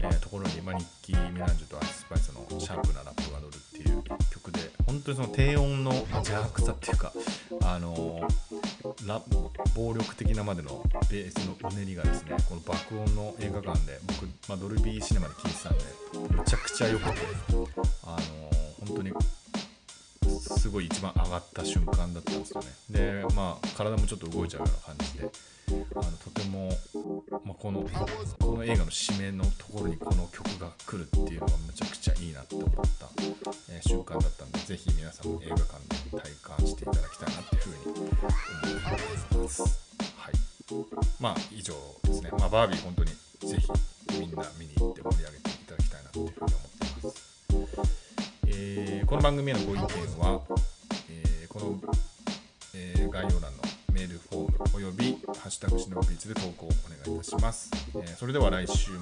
えーところに、まあ、ニッキー・ミナージュとアイス・スパイスのシャープなラップが乗るっていう曲で本当にその低音の邪悪さっていうかあのーラ暴力的なまでのベースのうねりがですねこの爆音の映画館で僕、まあ、ドルビーシネマで聴いてたんでむちゃくちゃ良くてあのー本当にすごい一番上がった瞬間だったんですよね。でまあ体もちょっと動いちゃうような感じであのとても、まあ、このこの映画の締めのところにこの曲が来るっていうのがむちゃくちゃいいなって思った、えー瞬間だったんでぜひ皆さんも映画館まあ以上ですね、まあ、バービー本当にぜひみんな見に行って盛り上げていただきたいなというふうに思っています。えーこの番組へのご意見は、えーこの、えー概要欄のメールフォームおよび「ハッシュタグしのびビーツ」で投稿をお願いいたします、えーそれでは来週